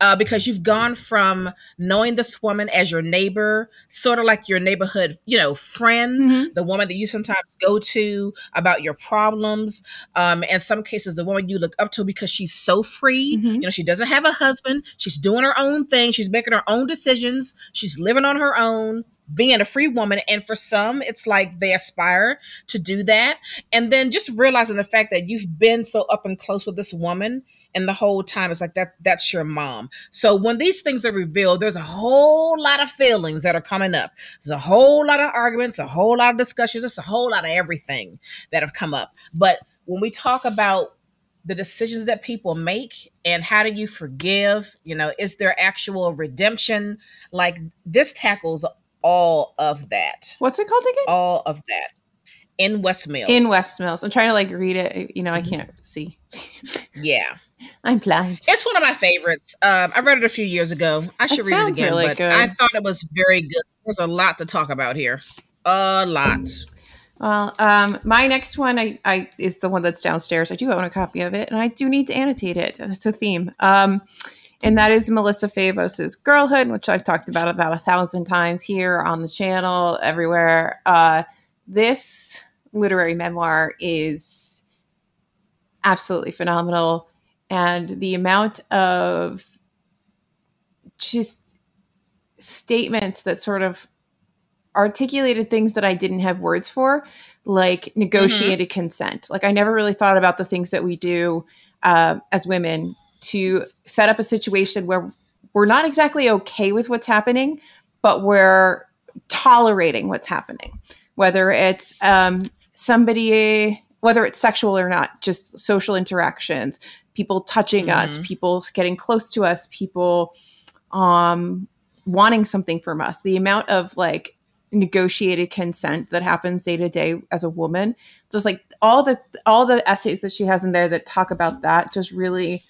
uh, because you've gone from knowing this woman as your neighbor, sort of like your neighborhood, you know, friend, mm-hmm. the woman that you sometimes go to about your problems. Um, in some cases, the woman you look up to because she's so free. Mm-hmm. You know, she doesn't have a husband. She's doing her own thing. She's making her own decisions. She's living on her own being a free woman and for some it's like they aspire to do that. And then just realizing the fact that you've been so up and close with this woman and the whole time it's like that that's your mom. So when these things are revealed there's a whole lot of feelings that are coming up. There's a whole lot of arguments a whole lot of discussions just a whole lot of everything that have come up. But when we talk about the decisions that people make and how do you forgive you know is there actual redemption? Like this tackles all of that What's it called again? all of that in west mills In West Mills. I'm trying to like read it. You know, I Mhm. can't see. yeah I'm blind. it's one of my favorites um i read it a few years ago i should read it again really but good. i thought it was very good there's a lot to talk about here a lot Well, um, my next one I, I is the one that's downstairs. I do own a copy of it, and I do need to annotate it. It's a theme. Um, and that is Melissa Febos's Girlhood, which I've talked about about a thousand times here on the channel, everywhere. Uh, this literary memoir is absolutely phenomenal, and the amount of just statements that sort of articulated things that I didn't have words for, like negotiated consent. Like I never really thought about the things that we do uh, as women to set up a situation where we're not exactly okay with what's happening, but we're tolerating what's happening, whether it's um, somebody, whether it's sexual or not, just social interactions, people touching us, Mhm. people getting close to us, people um, wanting something from us. The amount of like negotiated consent that happens day to day as a woman, just like all the all the essays that she has in there that talk about that, just really.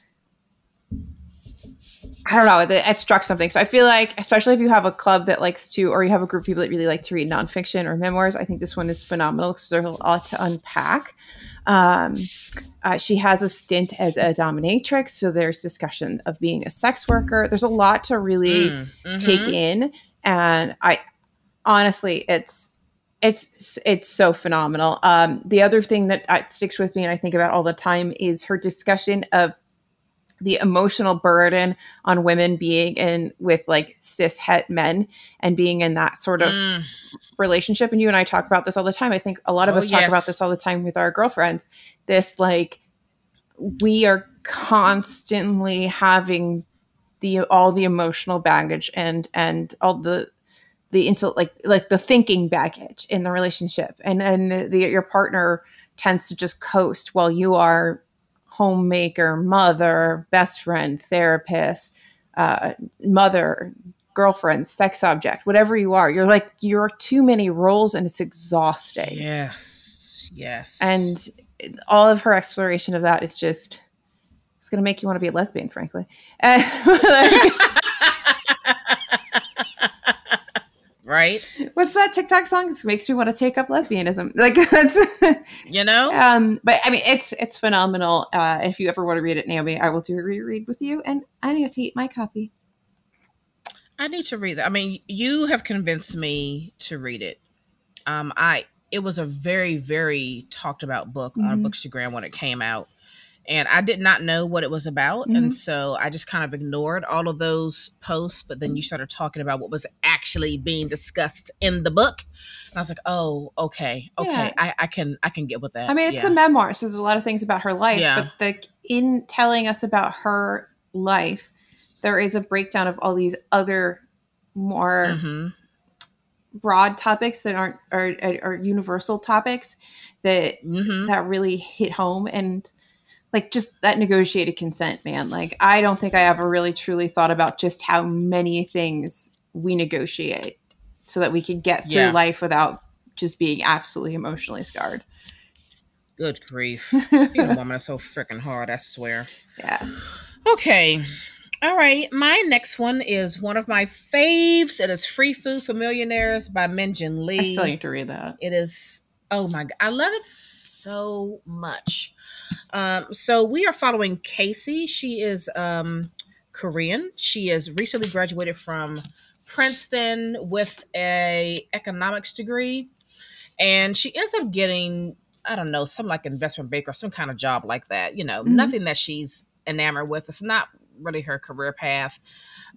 I don't know. It, it struck something. So I feel like, especially if you have a club that likes to, or you have a group of people that really like to read nonfiction or memoirs, I think this one is phenomenal because there's a lot to unpack. Um, uh, she has a stint as a dominatrix, so there's discussion of being a sex worker. There's a lot to really Mm, mhm. take in, and I honestly, it's it's it's so phenomenal. Um, the other thing that uh, sticks with me and I think about all the time is her discussion of the emotional burden on women being in with like cis het men and being in that sort of Mm, relationship and you and I talk about this all the time. I think a lot of Oh, us talk yes. about this all the time with our girlfriends. This like we are constantly having the all the emotional baggage and and all the the into like like the thinking baggage in the relationship and and the, your partner tends to just coast while you are homemaker mother best friend therapist uh, mother girlfriend sex object whatever you are. You're like you're too many roles and it's exhausting. Yes yes. And all of her exploration of that is just it's going to make you want to be a lesbian frankly. And like, right? What's that tiktok song? It makes me want to take up lesbianism. Like that's you know? Um but i mean it's it's phenomenal. Uh if you ever want to read it naomi i will do a reread with you and i need to eat my copy I need to read that. I mean, you have convinced me to read it. Um, I it was a very very talked about book on Mhm. Bookstagram when it came out, and I did not know what it was about, Mhm. and so I just kind of ignored all of those posts. But then you started talking about what was actually being discussed in the book, and I was like, oh, okay, okay, Yeah. I, I can I can get with that. i mean it's yeah. a memoir so there's a lot of things about her life Yeah. but the in telling us about her life there is a breakdown of all these other more Mhm. broad topics that aren't are, are, universal topics that Mhm. that really hit home and like just that negotiated consent man like i don't think i ever really truly thought about just how many things we negotiate so that we can get through Yeah. life without just being absolutely emotionally scarred Good grief, being a woman is so freaking hard. I swear. yeah Okay. All right. My next one is one of my faves. It is Free Food for Millionaires by Min Jin Lee. i still need to read that It is, oh my God. I love it so much. Um, so we are following Casey. She is um, Korean. She is recently graduated from Princeton with a economics degree. And she ends up getting, I don't know, some like investment banker, some kind of job like that. You know, Mhm. nothing that she's enamored with. It's not really her career path.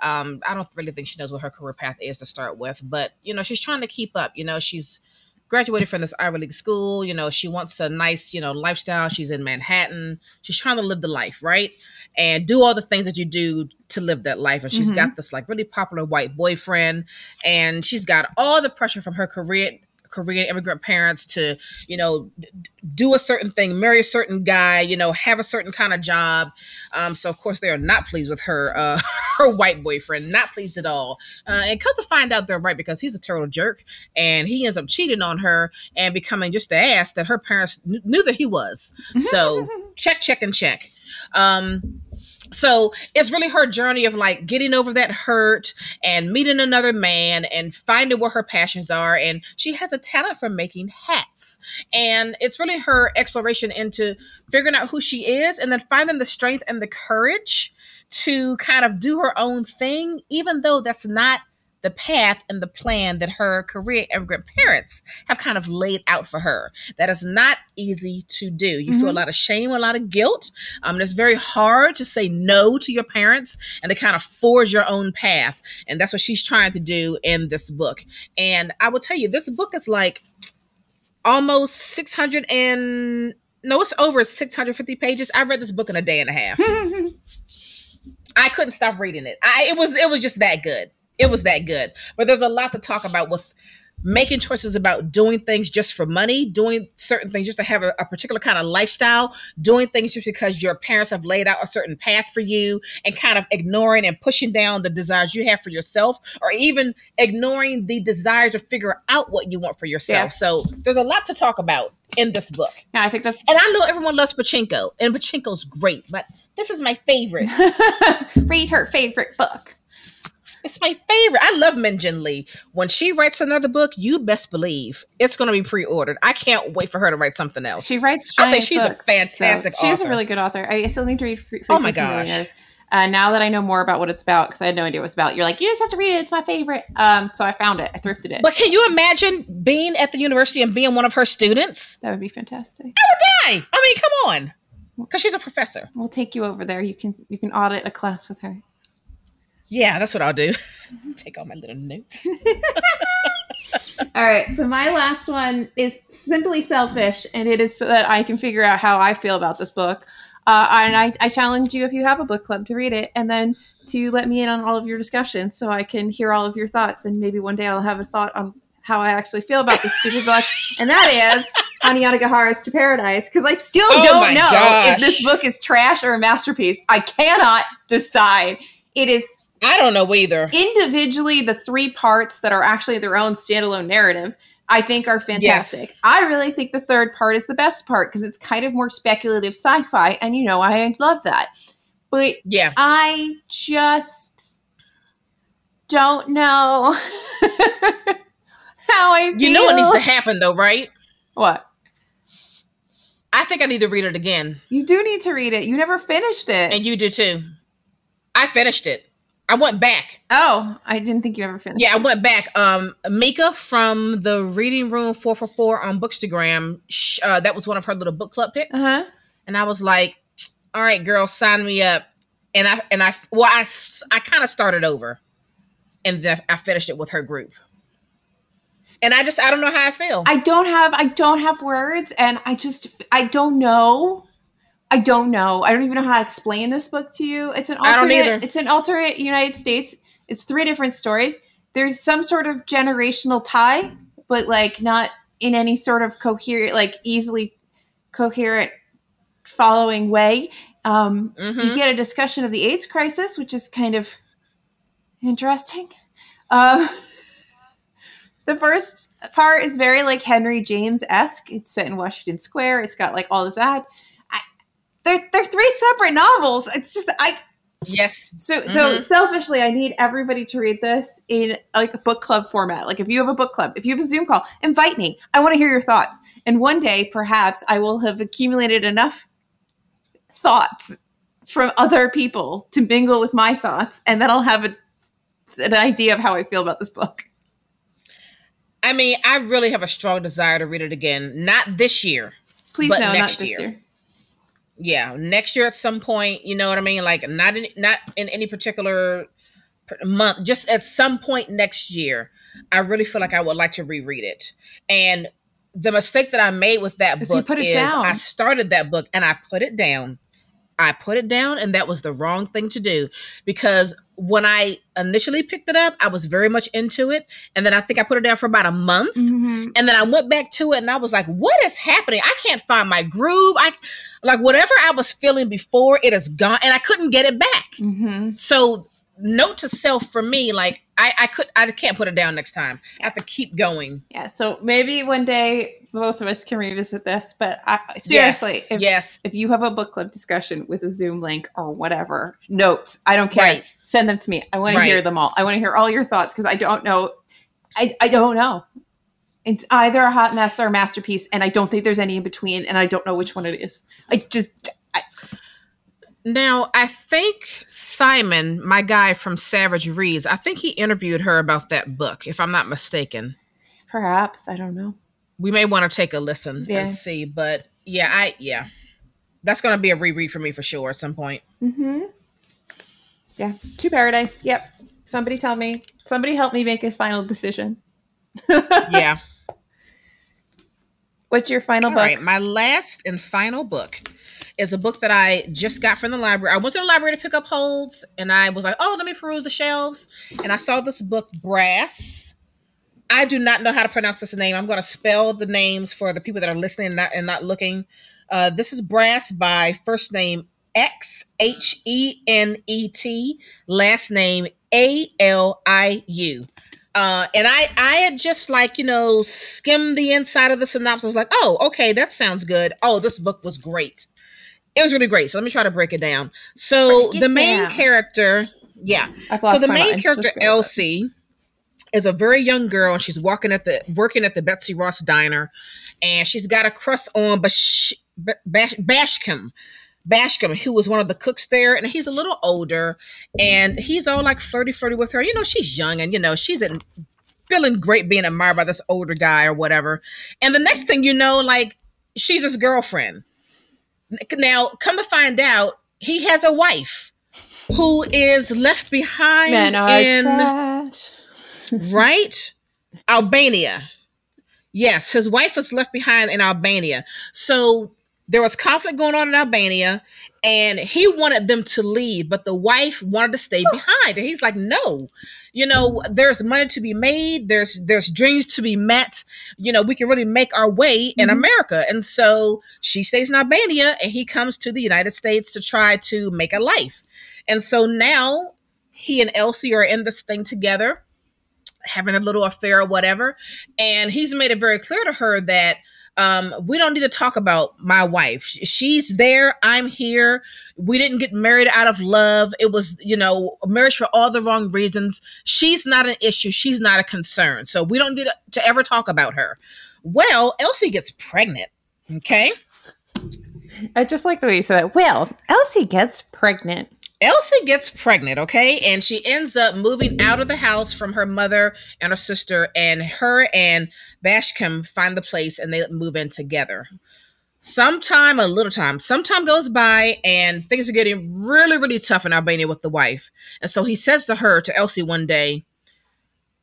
Um, I don't really think she knows what her career path is to start with, but you know, she's trying to keep up. You know, she's graduated from this Ivy League school. You know, she wants a nice, you know, lifestyle. She's in Manhattan. She's trying to live the life, right? And do all the things that you do to live that life. And she's Mhm. got this like really popular white boyfriend, and she's got all the pressure from her Korean Korean immigrant parents to, you know, d- do a certain thing, marry a certain guy, you know, have a certain kind of job. Um, so of course they are not pleased with her uh, her white boyfriend, not pleased at all. Uh, and come to find out they're right because he's a total jerk, and he ends up cheating on her and becoming just the ass that her parents kn- knew that he was. So check, check, and check. Um, so it's really her journey of like getting over that hurt and meeting another man and finding what her passions are. And she has a talent for making hats. And it's really her exploration into figuring out who she is and then finding the strength and the courage to kind of do her own thing, even though that's not the path and the plan that her Korean immigrant parents have kind of laid out for her. That is not easy to do. You feel a lot of shame, a lot of guilt. Um, it's very hard to say no to your parents and to kind of forge your own path. And that's what she's trying to do in this book. And I will tell you, this book is like almost 600 and no, it's over 650 pages. I read this book in a day and a half. I couldn't stop reading it. I it was it was just that good. It was that good. But there's a lot to talk about with making choices about doing things just for money, doing certain things just to have a, a particular kind of lifestyle, doing things just because your parents have laid out a certain path for you, and kind of ignoring and pushing down the desires you have for yourself, or even ignoring the desire to figure out what you want for yourself. Yeah. So there's a lot to talk about in this book. yeah, I think that's And I know everyone loves Pachinko, and Pachinko's great, but this is my favorite. read her favorite book. It's my favorite. I love Min Jin Lee. When she writes another book, you best believe it's going to be pre-ordered. I can't wait for her to write something else. She writes. I think she's a fantastic so She's a really good author. I still need to read. Free, Oh my gosh. Uh, now that I know more about what it's about, because I had no idea what it's about, you're like, you just have to read it. It's my favorite. Um, so I found it. I thrifted it. but can you imagine being at the university and being one of her students? that would be fantastic. I would die. I mean, come on, because she's a professor. We'll take you over there. You can you can audit a class with her. Yeah, that's what I'll do. Take all my little notes. All right. So my last one is simply selfish, and it is so that I can figure out how I feel about this book. Uh, and I, I challenge you if you have a book club to read it, and then to let me in on all of your discussions, so I can hear all of your thoughts, and maybe one day I'll have a thought on how I actually feel about this stupid book, and that is Hanya Yanagihara's To Paradise, because I still Oh don't know gosh. if this book is trash or a masterpiece. I cannot decide. It is I don't know either. individually the three parts that are actually their own standalone narratives i think are fantastic. I really think the third part is the best part because it's kind of more speculative sci-fi and you know i love that. But Yeah, i just don't know how i feel you know what needs to happen though, right? what? I think I need to read it again, you do need to read it. You never finished it. And you do too. I finished it. I went back. oh i didn't think you ever finished Yeah, I went back. Um, Mika from the Reading Room 444 on Bookstagram, sh- uh, that was one of her little book club picks. uh-huh And I was like, all right, girl, sign me up. And I, and I, well, I I kind of started over and then I finished it with her group. And I just, I don't know how I feel. I don't have I don't have words and I just I don't know. I don't know. I don't even know how to explain this book to you. It's an alternate it's an alternate United States. It's three different stories. There's some sort of generational tie, but like not in any sort of coherent like easily coherent following way. Um Mhm. you get a discussion of the AIDS crisis, which is kind of interesting. Um, the first part is very like Henry James esque. It's set in Washington Square. It's got like all of that. They're they're three separate novels. It's just I yes. so so Mhm. selfishly, I need everybody to read this in like a book club format. Like if you have a book club, if you have a Zoom call, invite me. I want to hear your thoughts. And one day, perhaps, I will have accumulated enough thoughts from other people to mingle with my thoughts, and then I'll have a, an idea of how I feel about this book. I mean, I really have a strong desire to read it again. Not this year. Please no, next not this year. year. Yeah, next year at some point. You know what I mean? Like not in not in any particular month. Just at some point next year. I really feel like I would like to reread it. And the mistake that I made with that book So you put it is down. I started that book and I put it down. I put it down, and that was the wrong thing to do because when I initially picked it up, I was very much into it. And then I think I put it down for about a month. Mhm. And then I went back to it and I was like, what is happening? I can't find my groove. I like whatever I was feeling before, it is gone. And I couldn't get it back. Mhm. So note to self for me, like I, I could I can't put it down next time. I have to keep going. Yeah, so maybe one day both of us can revisit this, but I, seriously, yes, if, yes. if you have a book club discussion with a Zoom link or whatever, notes, I don't care. Right. Send them to me. I want to hear them all. I want to hear all your thoughts because I don't know. I, I don't know. It's either a hot mess or a masterpiece, and I don't think there's any in between, and I don't know which one it is. I just, Now, I think Simon, my guy from Savidge Reads, I think he interviewed her about that book, if I'm not mistaken. perhaps, I don't know. We may want to take a listen Yeah. and see. But yeah, I yeah. That's gonna be a reread for me for sure at some point. Mm-hmm. Yeah, to paradise. Yep. Somebody tell me. Somebody help me make his final decision. Yeah. What's your final All book? right, my last and final book is a book that I just got from the library. I went to the library to pick up holds, and I was like, "Oh, let me peruse the shelves." And I saw this book, Brass. I do not know how to pronounce this name. I'm going to spell the names for the people that are listening and not, and not looking. Uh, this is Brass by first name X H E N E T, last name A L I U. Uh, and I, I had just like you know skimmed the inside of the synopsis, like, oh, okay, that sounds good. Oh, this book was great. It was really great. So let me try to break it down. So Break the main down. character, yeah. So the main mind. character Just go with it. Elsie is a very young girl, and she's working at the working at the Betsy Ross diner, and she's got a crush on Bash, Bash, Bashkim. Bashkim, who was one of the cooks there, and he's a little older, and he's all like flirty, flirty with her. You know, she's young, and you know, she's in, feeling great being admired by this older guy or whatever. And the next thing you know, like she's his girlfriend. Now, come to find out, he has a wife who is left behind in right? Albania. Yes, his wife was left behind in Albania. So there was conflict going on in Albania, and he wanted them to leave, but the wife wanted to stay behind. And he's like, no, you know, there's money to be made, there's there's dreams to be met. You know, we can really make our way in Mhm. America. And so she stays in Albania and he comes to the United States to try to make a life. And so now he and Elsie are in this thing together having a little affair or whatever. And he's made it very clear to her that um, we don't need to talk about my wife. She's there. I'm here. We didn't get married out of love. It was, you know, marriage for all the wrong reasons. She's not an issue. She's not a concern. So we don't need to ever talk about her. Well, Elsie gets pregnant. Okay. I just like the way you said that. Well, Elsie gets pregnant. Elsie gets pregnant, okay? And she ends up moving out of the house from her mother and her sister, and her and Bashkim find the place and they move in together. Sometime, a little time, some time goes by, and things are getting really, really tough in Albania with the wife. And so he says to her, to Elsie, one day,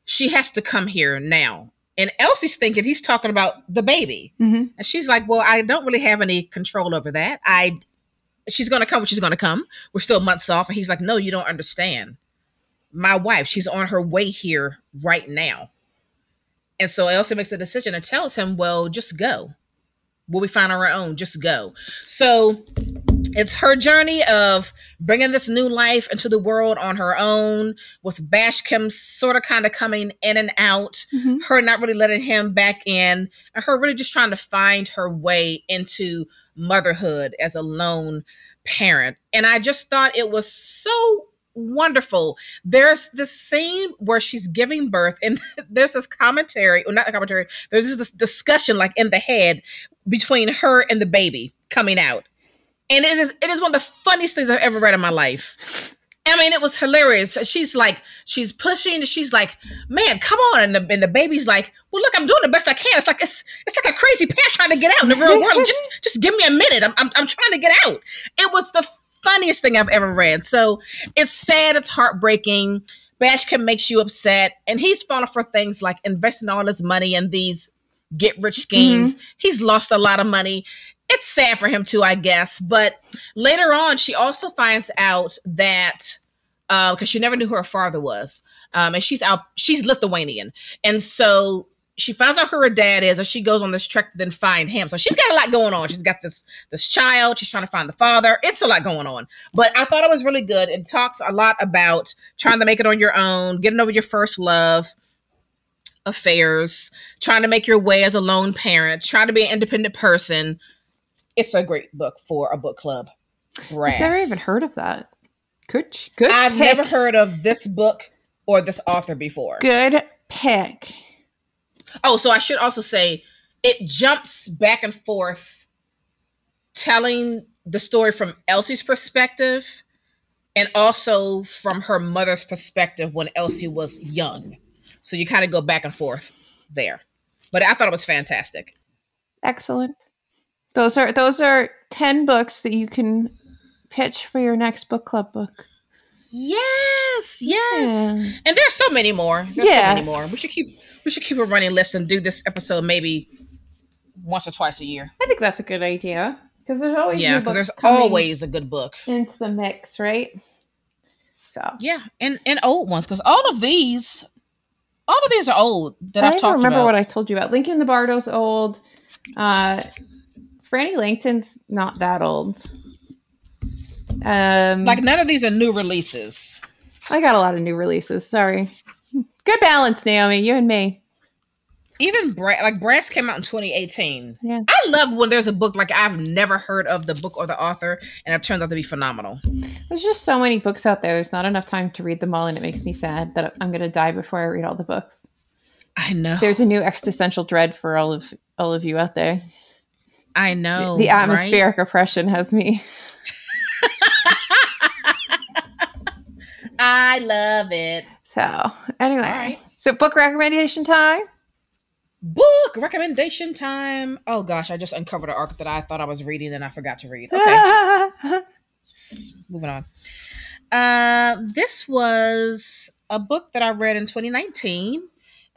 she has to come here now. And Elsie's thinking he's talking about the baby. Mm-hmm. And she's like, Well, I don't really have any control over that. I she's gonna come when she's gonna come. We're still months off. And he's like, No, you don't understand. My wife, she's on her way here right now. And so Elsa makes the decision and tells him, Well, just go. We'll be fine on our own. Just go. So it's her journey of bringing this new life into the world on her own, with Bashkim sort of kind of coming in and out, Mm-hmm. her not really letting him back in, and her really just trying to find her way into motherhood as a lone parent. And I just thought it was so wonderful. There's this scene where she's giving birth, and there's this commentary, or not a commentary, there's this discussion like in the head between her and the baby coming out. And it is it is one of the funniest things I've ever read in my life. I mean, it was hilarious. She's like, she's pushing, she's like, man, come on. And the, and the baby's like, well, look, I'm doing the best I can. It's like, it's, it's like a crazy parent trying to get out in the real world. just, just give me a minute. I'm, I'm, I'm trying to get out. It was the funniest thing I've ever read. So it's sad. It's heartbreaking. Bashkim makes you upset, and he's falling for things like investing all his money in these get rich schemes. Mm-hmm. He's lost a lot of money. It's sad for him too, I guess. But later on, she also finds out that because uh, she never knew who her father was, um, and she's out. She's Lithuanian, and so she finds out who her dad is, and she goes on this trek to then find him. So she's got a lot going on. She's got this this child. She's trying to find the father. It's a lot going on. But I thought it was really good. It talks a lot about trying to make it on your own, getting over your first love affairs, trying to make your way as a lone parent, trying to be an independent person. It's a great book for a book club. Brass. I've never even heard of that. Good, good. I've pick. never heard of this book or this author before. Good pick. Oh, so I should also say it jumps back and forth telling the story from Elsie's perspective and also from her mother's perspective when Elsie was young. So you kind of go back and forth there. But I thought it was fantastic. Excellent. Those are those are 10 books that you can pitch for your next book club book. Yes, yes. Yeah. And there's so many more. There's yeah. so many more. We should keep we should keep a running list and do this episode maybe once or twice a year. I think that's a good idea because there's always yeah because there's always a good book into the mix, right? So yeah, and and old ones because all of these, all of these are old that I I've talked about. remember about. what I told you about. Lincoln the Bardo's old. Uh, Frannie Langton's not that old. Um, like none of these are new releases. I got a lot of new releases. Sorry. Good balance, Naomi. You and me. Even Bra- like Brass came out in 2018. Yeah. I love when there's a book like I've never heard of the book or the author, and it turns out to be phenomenal. There's just so many books out there. There's not enough time to read them all, and it makes me sad that I'm going to die before I read all the books. I know. There's a new existential dread for all of all of you out there. I know. The, the atmospheric right? oppression has me. I love it. So, anyway, right. so book recommendation time. Book recommendation time. Oh gosh, I just uncovered an arc that I thought I was reading and I forgot to read. Okay. Moving on. Uh, this was a book that I read in 2019.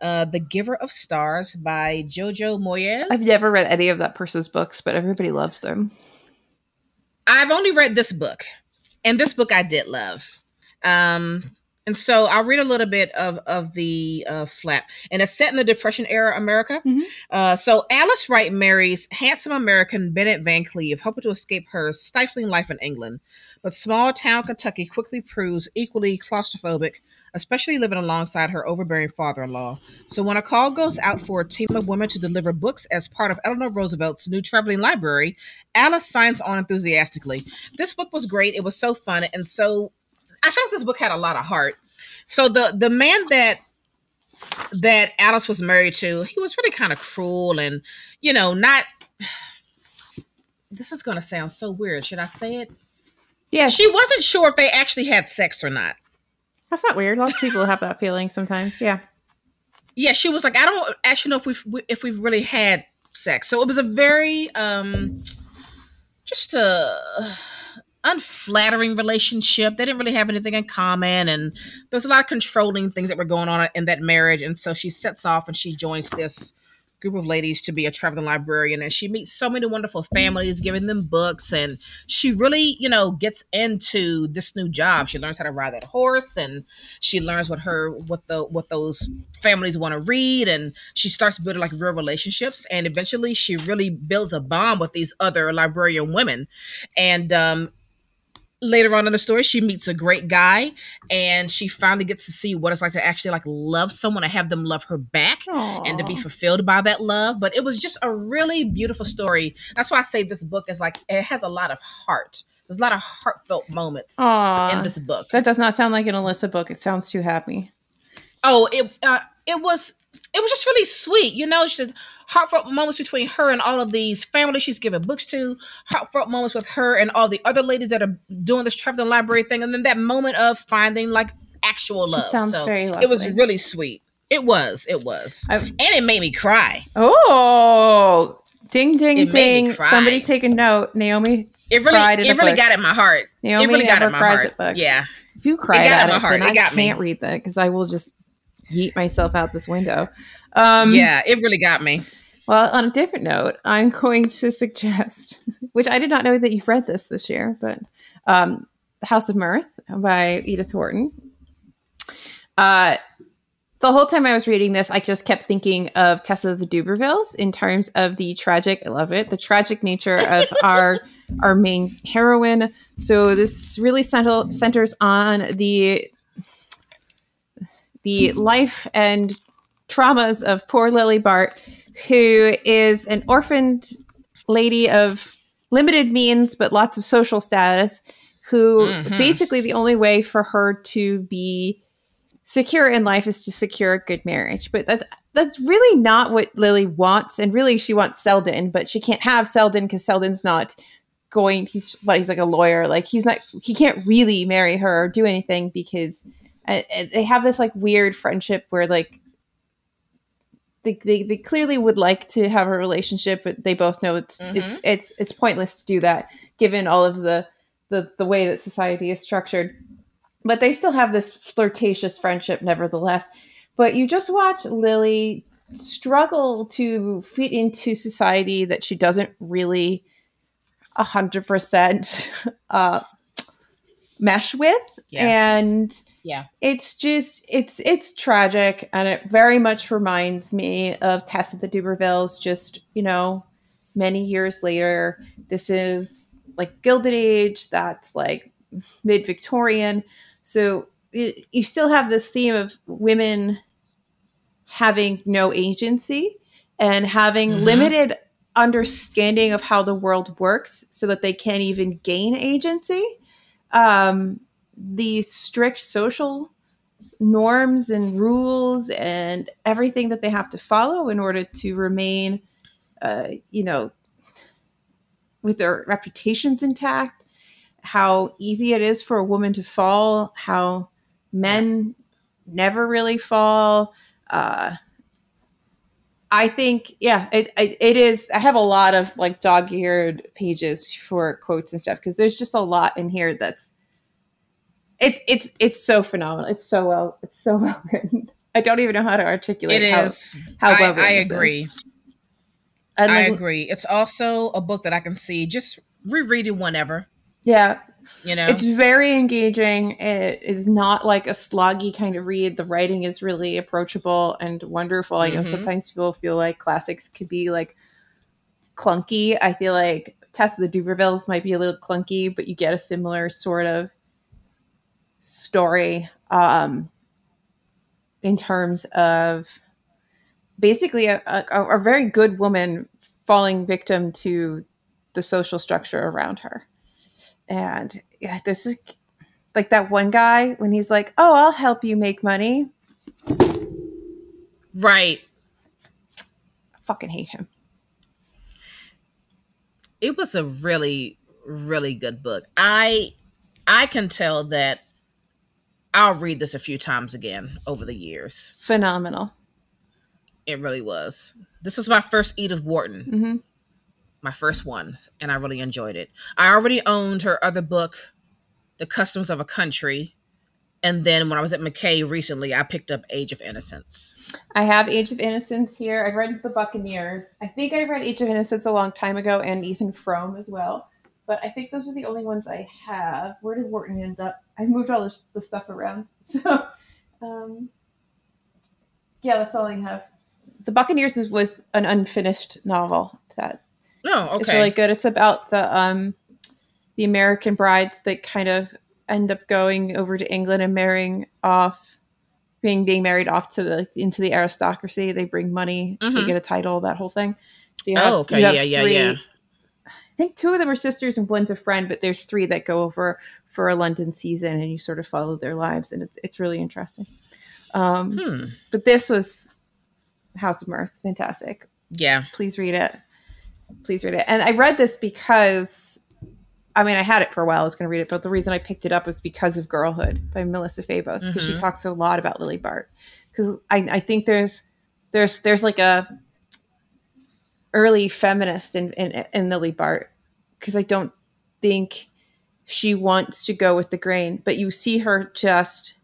Uh, the Giver of Stars by Jojo Moyes. I've never read any of that person's books, but everybody loves them. I've only read this book, and this book I did love. Um, and so I'll read a little bit of of the uh, flap, and it's set in the Depression era America. Mm-hmm. Uh, so Alice Wright marries handsome American Bennett Van Cleve, hoping to escape her stifling life in England. But small town Kentucky quickly proves equally claustrophobic, especially living alongside her overbearing father-in-law. So when a call goes out for a team of women to deliver books as part of Eleanor Roosevelt's new traveling library, Alice signs on enthusiastically. This book was great. It was so fun and so I felt this book had a lot of heart. So the the man that that Alice was married to, he was really kind of cruel and you know not. This is going to sound so weird. Should I say it? Yeah. She wasn't sure if they actually had sex or not. That's not weird. Lots of people have that feeling sometimes. Yeah. Yeah, she was like, I don't actually know if we've if we've really had sex. So it was a very um just a unflattering relationship. They didn't really have anything in common, and there's a lot of controlling things that were going on in that marriage. And so she sets off and she joins this group of ladies to be a traveling librarian and she meets so many wonderful families giving them books and she really you know gets into this new job she learns how to ride that horse and she learns what her what the what those families want to read and she starts building like real relationships and eventually she really builds a bond with these other librarian women and um later on in the story she meets a great guy and she finally gets to see what it's like to actually like love someone and have them love her back Aww. and to be fulfilled by that love. But it was just a really beautiful story. That's why i say this book is like it has a lot of heart. There's a lot of heartfelt moments Aww. in this book. That does not sound like an alyssa book. It sounds too happy. Oh it uh, it was it was just really sweet you know she heartfelt moments between her and all of these families she's giving books to, heartfelt moments with her and all the other ladies that are doing this traveling library thing, and then that moment of finding like actual love. It sounds so very lovely. It was really sweet. It was. It was. I've, and it made me cry. Oh, ding, ding, it ding. Somebody take a note. Naomi it really, it really got at my heart. Naomi it really got at my heart. Yeah, If you cried got at at my it, heart. then It I got can't read that because I will just yeet myself out this window. Um, yeah, it really got me. Well, on a different note, I'm going to suggest, which I did not know that you've read this this year, but um, The House of Mirth by Edith Wharton. Uh, the whole time I was reading this, I just kept thinking of Tessa of the d'Urbervilles in terms of the tragic, I love it, the tragic nature of our our main heroine. So this really central, centers on the the life and traumas of poor Lily Bart, who is an orphaned lady of limited means but lots of social status, who Mhm. basically the only way for her to be secure in life is to secure a good marriage. But that's that's really not what Lily wants, and really she wants Selden, but she can't have Selden because Selden's not going. He's what he's like a lawyer. Like he's not. He can't really marry her or do anything because they have this like weird friendship where like they, they, they clearly would like to have a relationship but they both know it's it's it's it's pointless to do that given all of the the the way that society is structured. But they still have this flirtatious friendship nevertheless. But you just watch lily struggle to fit into society that she doesn't really 100% uh, mesh with Yeah. and Yeah. it's just it's it's tragic and it very much reminds me of Tessa the d'Urbervilles just you know many years later this is like gilded age that's like mid Victorian so you, you still have this theme of women having no agency and having Mhm. limited understanding of how the world works so that they can't even gain agency um, the strict social norms and rules and everything that they have to follow in order to remain, uh, you know, with their reputations intact. How easy it is for a woman to fall. How men never really fall. Uh, I think, yeah, it, it, it is. I have a lot of like dog eared pages for quotes and stuff because there's just a lot in here that's it's it's it's so phenomenal. It's so well it's so well written. I don't even know how to articulate It how, is. how I, well written I this is. agree. And I agree. It's also a book that I can see just reread it whenever. yeah, You know. it's very engaging. It is not like a sloggy kind of read. The writing is really approachable and wonderful. I know Mhm. sometimes people feel like classics could be like clunky. I feel like Tess of the d'Urbervilles might be a little clunky, but you get a similar sort of story um, in terms of basically a, a, a very good woman falling victim to the social structure around her. And yeah, this is like that one guy when he's like, "Oh, I'll help you make money." right. I fucking hate him. It was a really, really good book. I I can tell that I'll read this a few times again over the years. Phenomenal. It really was. This was my first Edith Wharton, hmm my first one, and I really enjoyed it. I already owned her other book, The Customs of a Country. And then when I was at McKay recently, I picked up Age of Innocence. I have Age of Innocence here. I've read The Buccaneers. I think I read Age of Innocence a long time ago, and Ethan Frome as well. But I think those are the only ones I have. Where did Wharton end up? I moved all the, the stuff around. So, um, yeah, that's all I have. The Buccaneers is, was an unfinished novel that Oh, okay. It's really good. It's about the um the American brides that kind of end up going over to England and marrying off being being married off to the into the aristocracy. They bring money, they Mhm. get a title, that whole thing. So you Oh, okay. you have Yeah, yeah, yeah. I think two of them are sisters and one's a friend, but there's three that go over for a London season and you sort of follow their lives and it's it's really interesting. Um, Hmm. but this was House of Mirth, fantastic Yeah. please read it please read it and i read this because i mean i had it for a while i was going to read it but the reason i picked it up was because of girlhood by melissa febos because she Mhm. talks a lot about lily bart because I, I think there's there's there's like a early feminist in in, in lily bart because i don't think she wants to go with the grain, but you see her just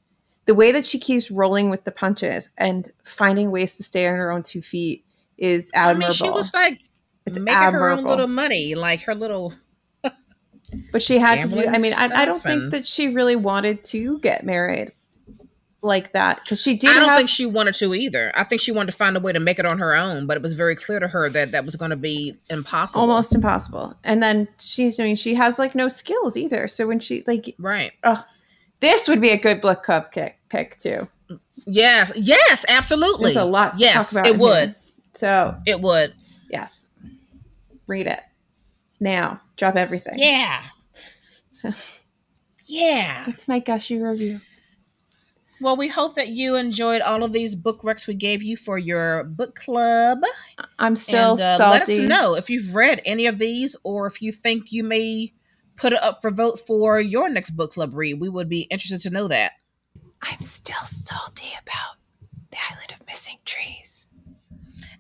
the way that she keeps rolling with the punches and finding ways to stay on her own two feet is admirable. I mean, she was like it's making admirable. her own little money, like her little. but she had to do. I mean, I, I, don't and... think that she really wanted to get married like that because she did. I don't have, think she wanted to either. I think she wanted to find a way to make it on her own, but it was very clear to her that that was going to be impossible, almost impossible. And then she's doing. She has like no skills either. So when she like right, oh, this would be a good book club pick, pick too. Yes, yes, absolutely. There's a lot. To talk about. Yes, it would. So it would. Yes, read it now. Drop everything. Yeah. So yeah, that's my gushy review. Well, we hope that you enjoyed all of these book recs we gave you for your book club. I'm still and, uh, salty. Let us know if you've read any of these or if you think you may put it up for vote for your next book club read. We would be interested to know that. I'm still salty about the Island of Missing Trees.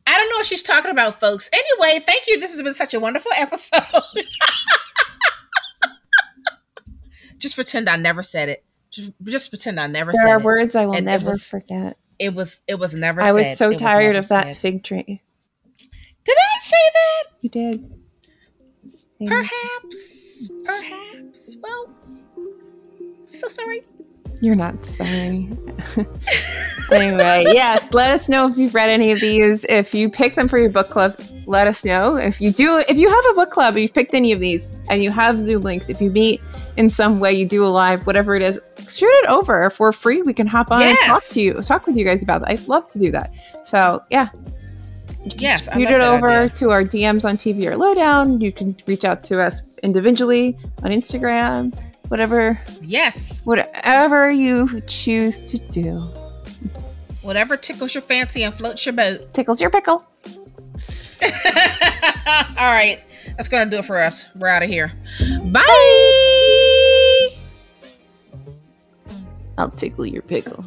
I don't know what she's talking about, folks. Anyway, thank you. This has been such a wonderful episode. Just pretend I never said it. Just, just pretend I never there said are it. words I will and never was, forget. It was it was never I said. was so tired of that fig tree. Did I say that? You did. Perhaps. Perhaps. Well, so sorry. You're not sorry. anyway, yes, let us know if you've read any of these. If you pick them for your book club, let us know. If you do, if you have a book club, you've picked any of these, and you have Zoom links, if you meet in some way, you do a live, whatever it is, shoot it over. If we're free, we can hop on yes. and talk to you, talk with you guys about that. I'd love to do that. So yeah. Yes, shoot it over idea. to our DMs on TBR Lowdown. You can reach out to us individually on Instagram whatever. Yes. Whatever you choose to do. Whatever tickles your fancy and floats your boat. Tickles your pickle. All right. That's going to do it for us. We're out of here. Bye. I'll tickle your pickle.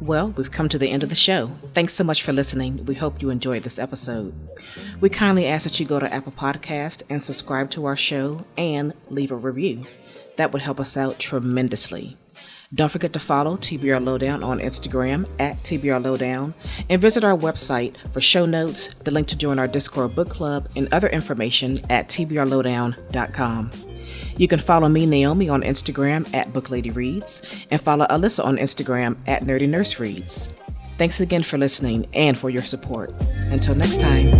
Well, we've come to the end of the show. Thanks so much for listening. We hope you enjoyed this episode. We kindly ask that you go to Apple Podcast and subscribe to our show and leave a review. That would help us out tremendously. Don't forget to follow TBR Lowdown on Instagram at TBR Lowdown and visit our website for show notes, the link to join our Discord book club, and other information at tbrlowdown.com. You can follow me, Naomi, on Instagram at BookLadyReads and follow Alyssa on Instagram at Nerdy Nurse Reads. Thanks again for listening and for your support. Until next time.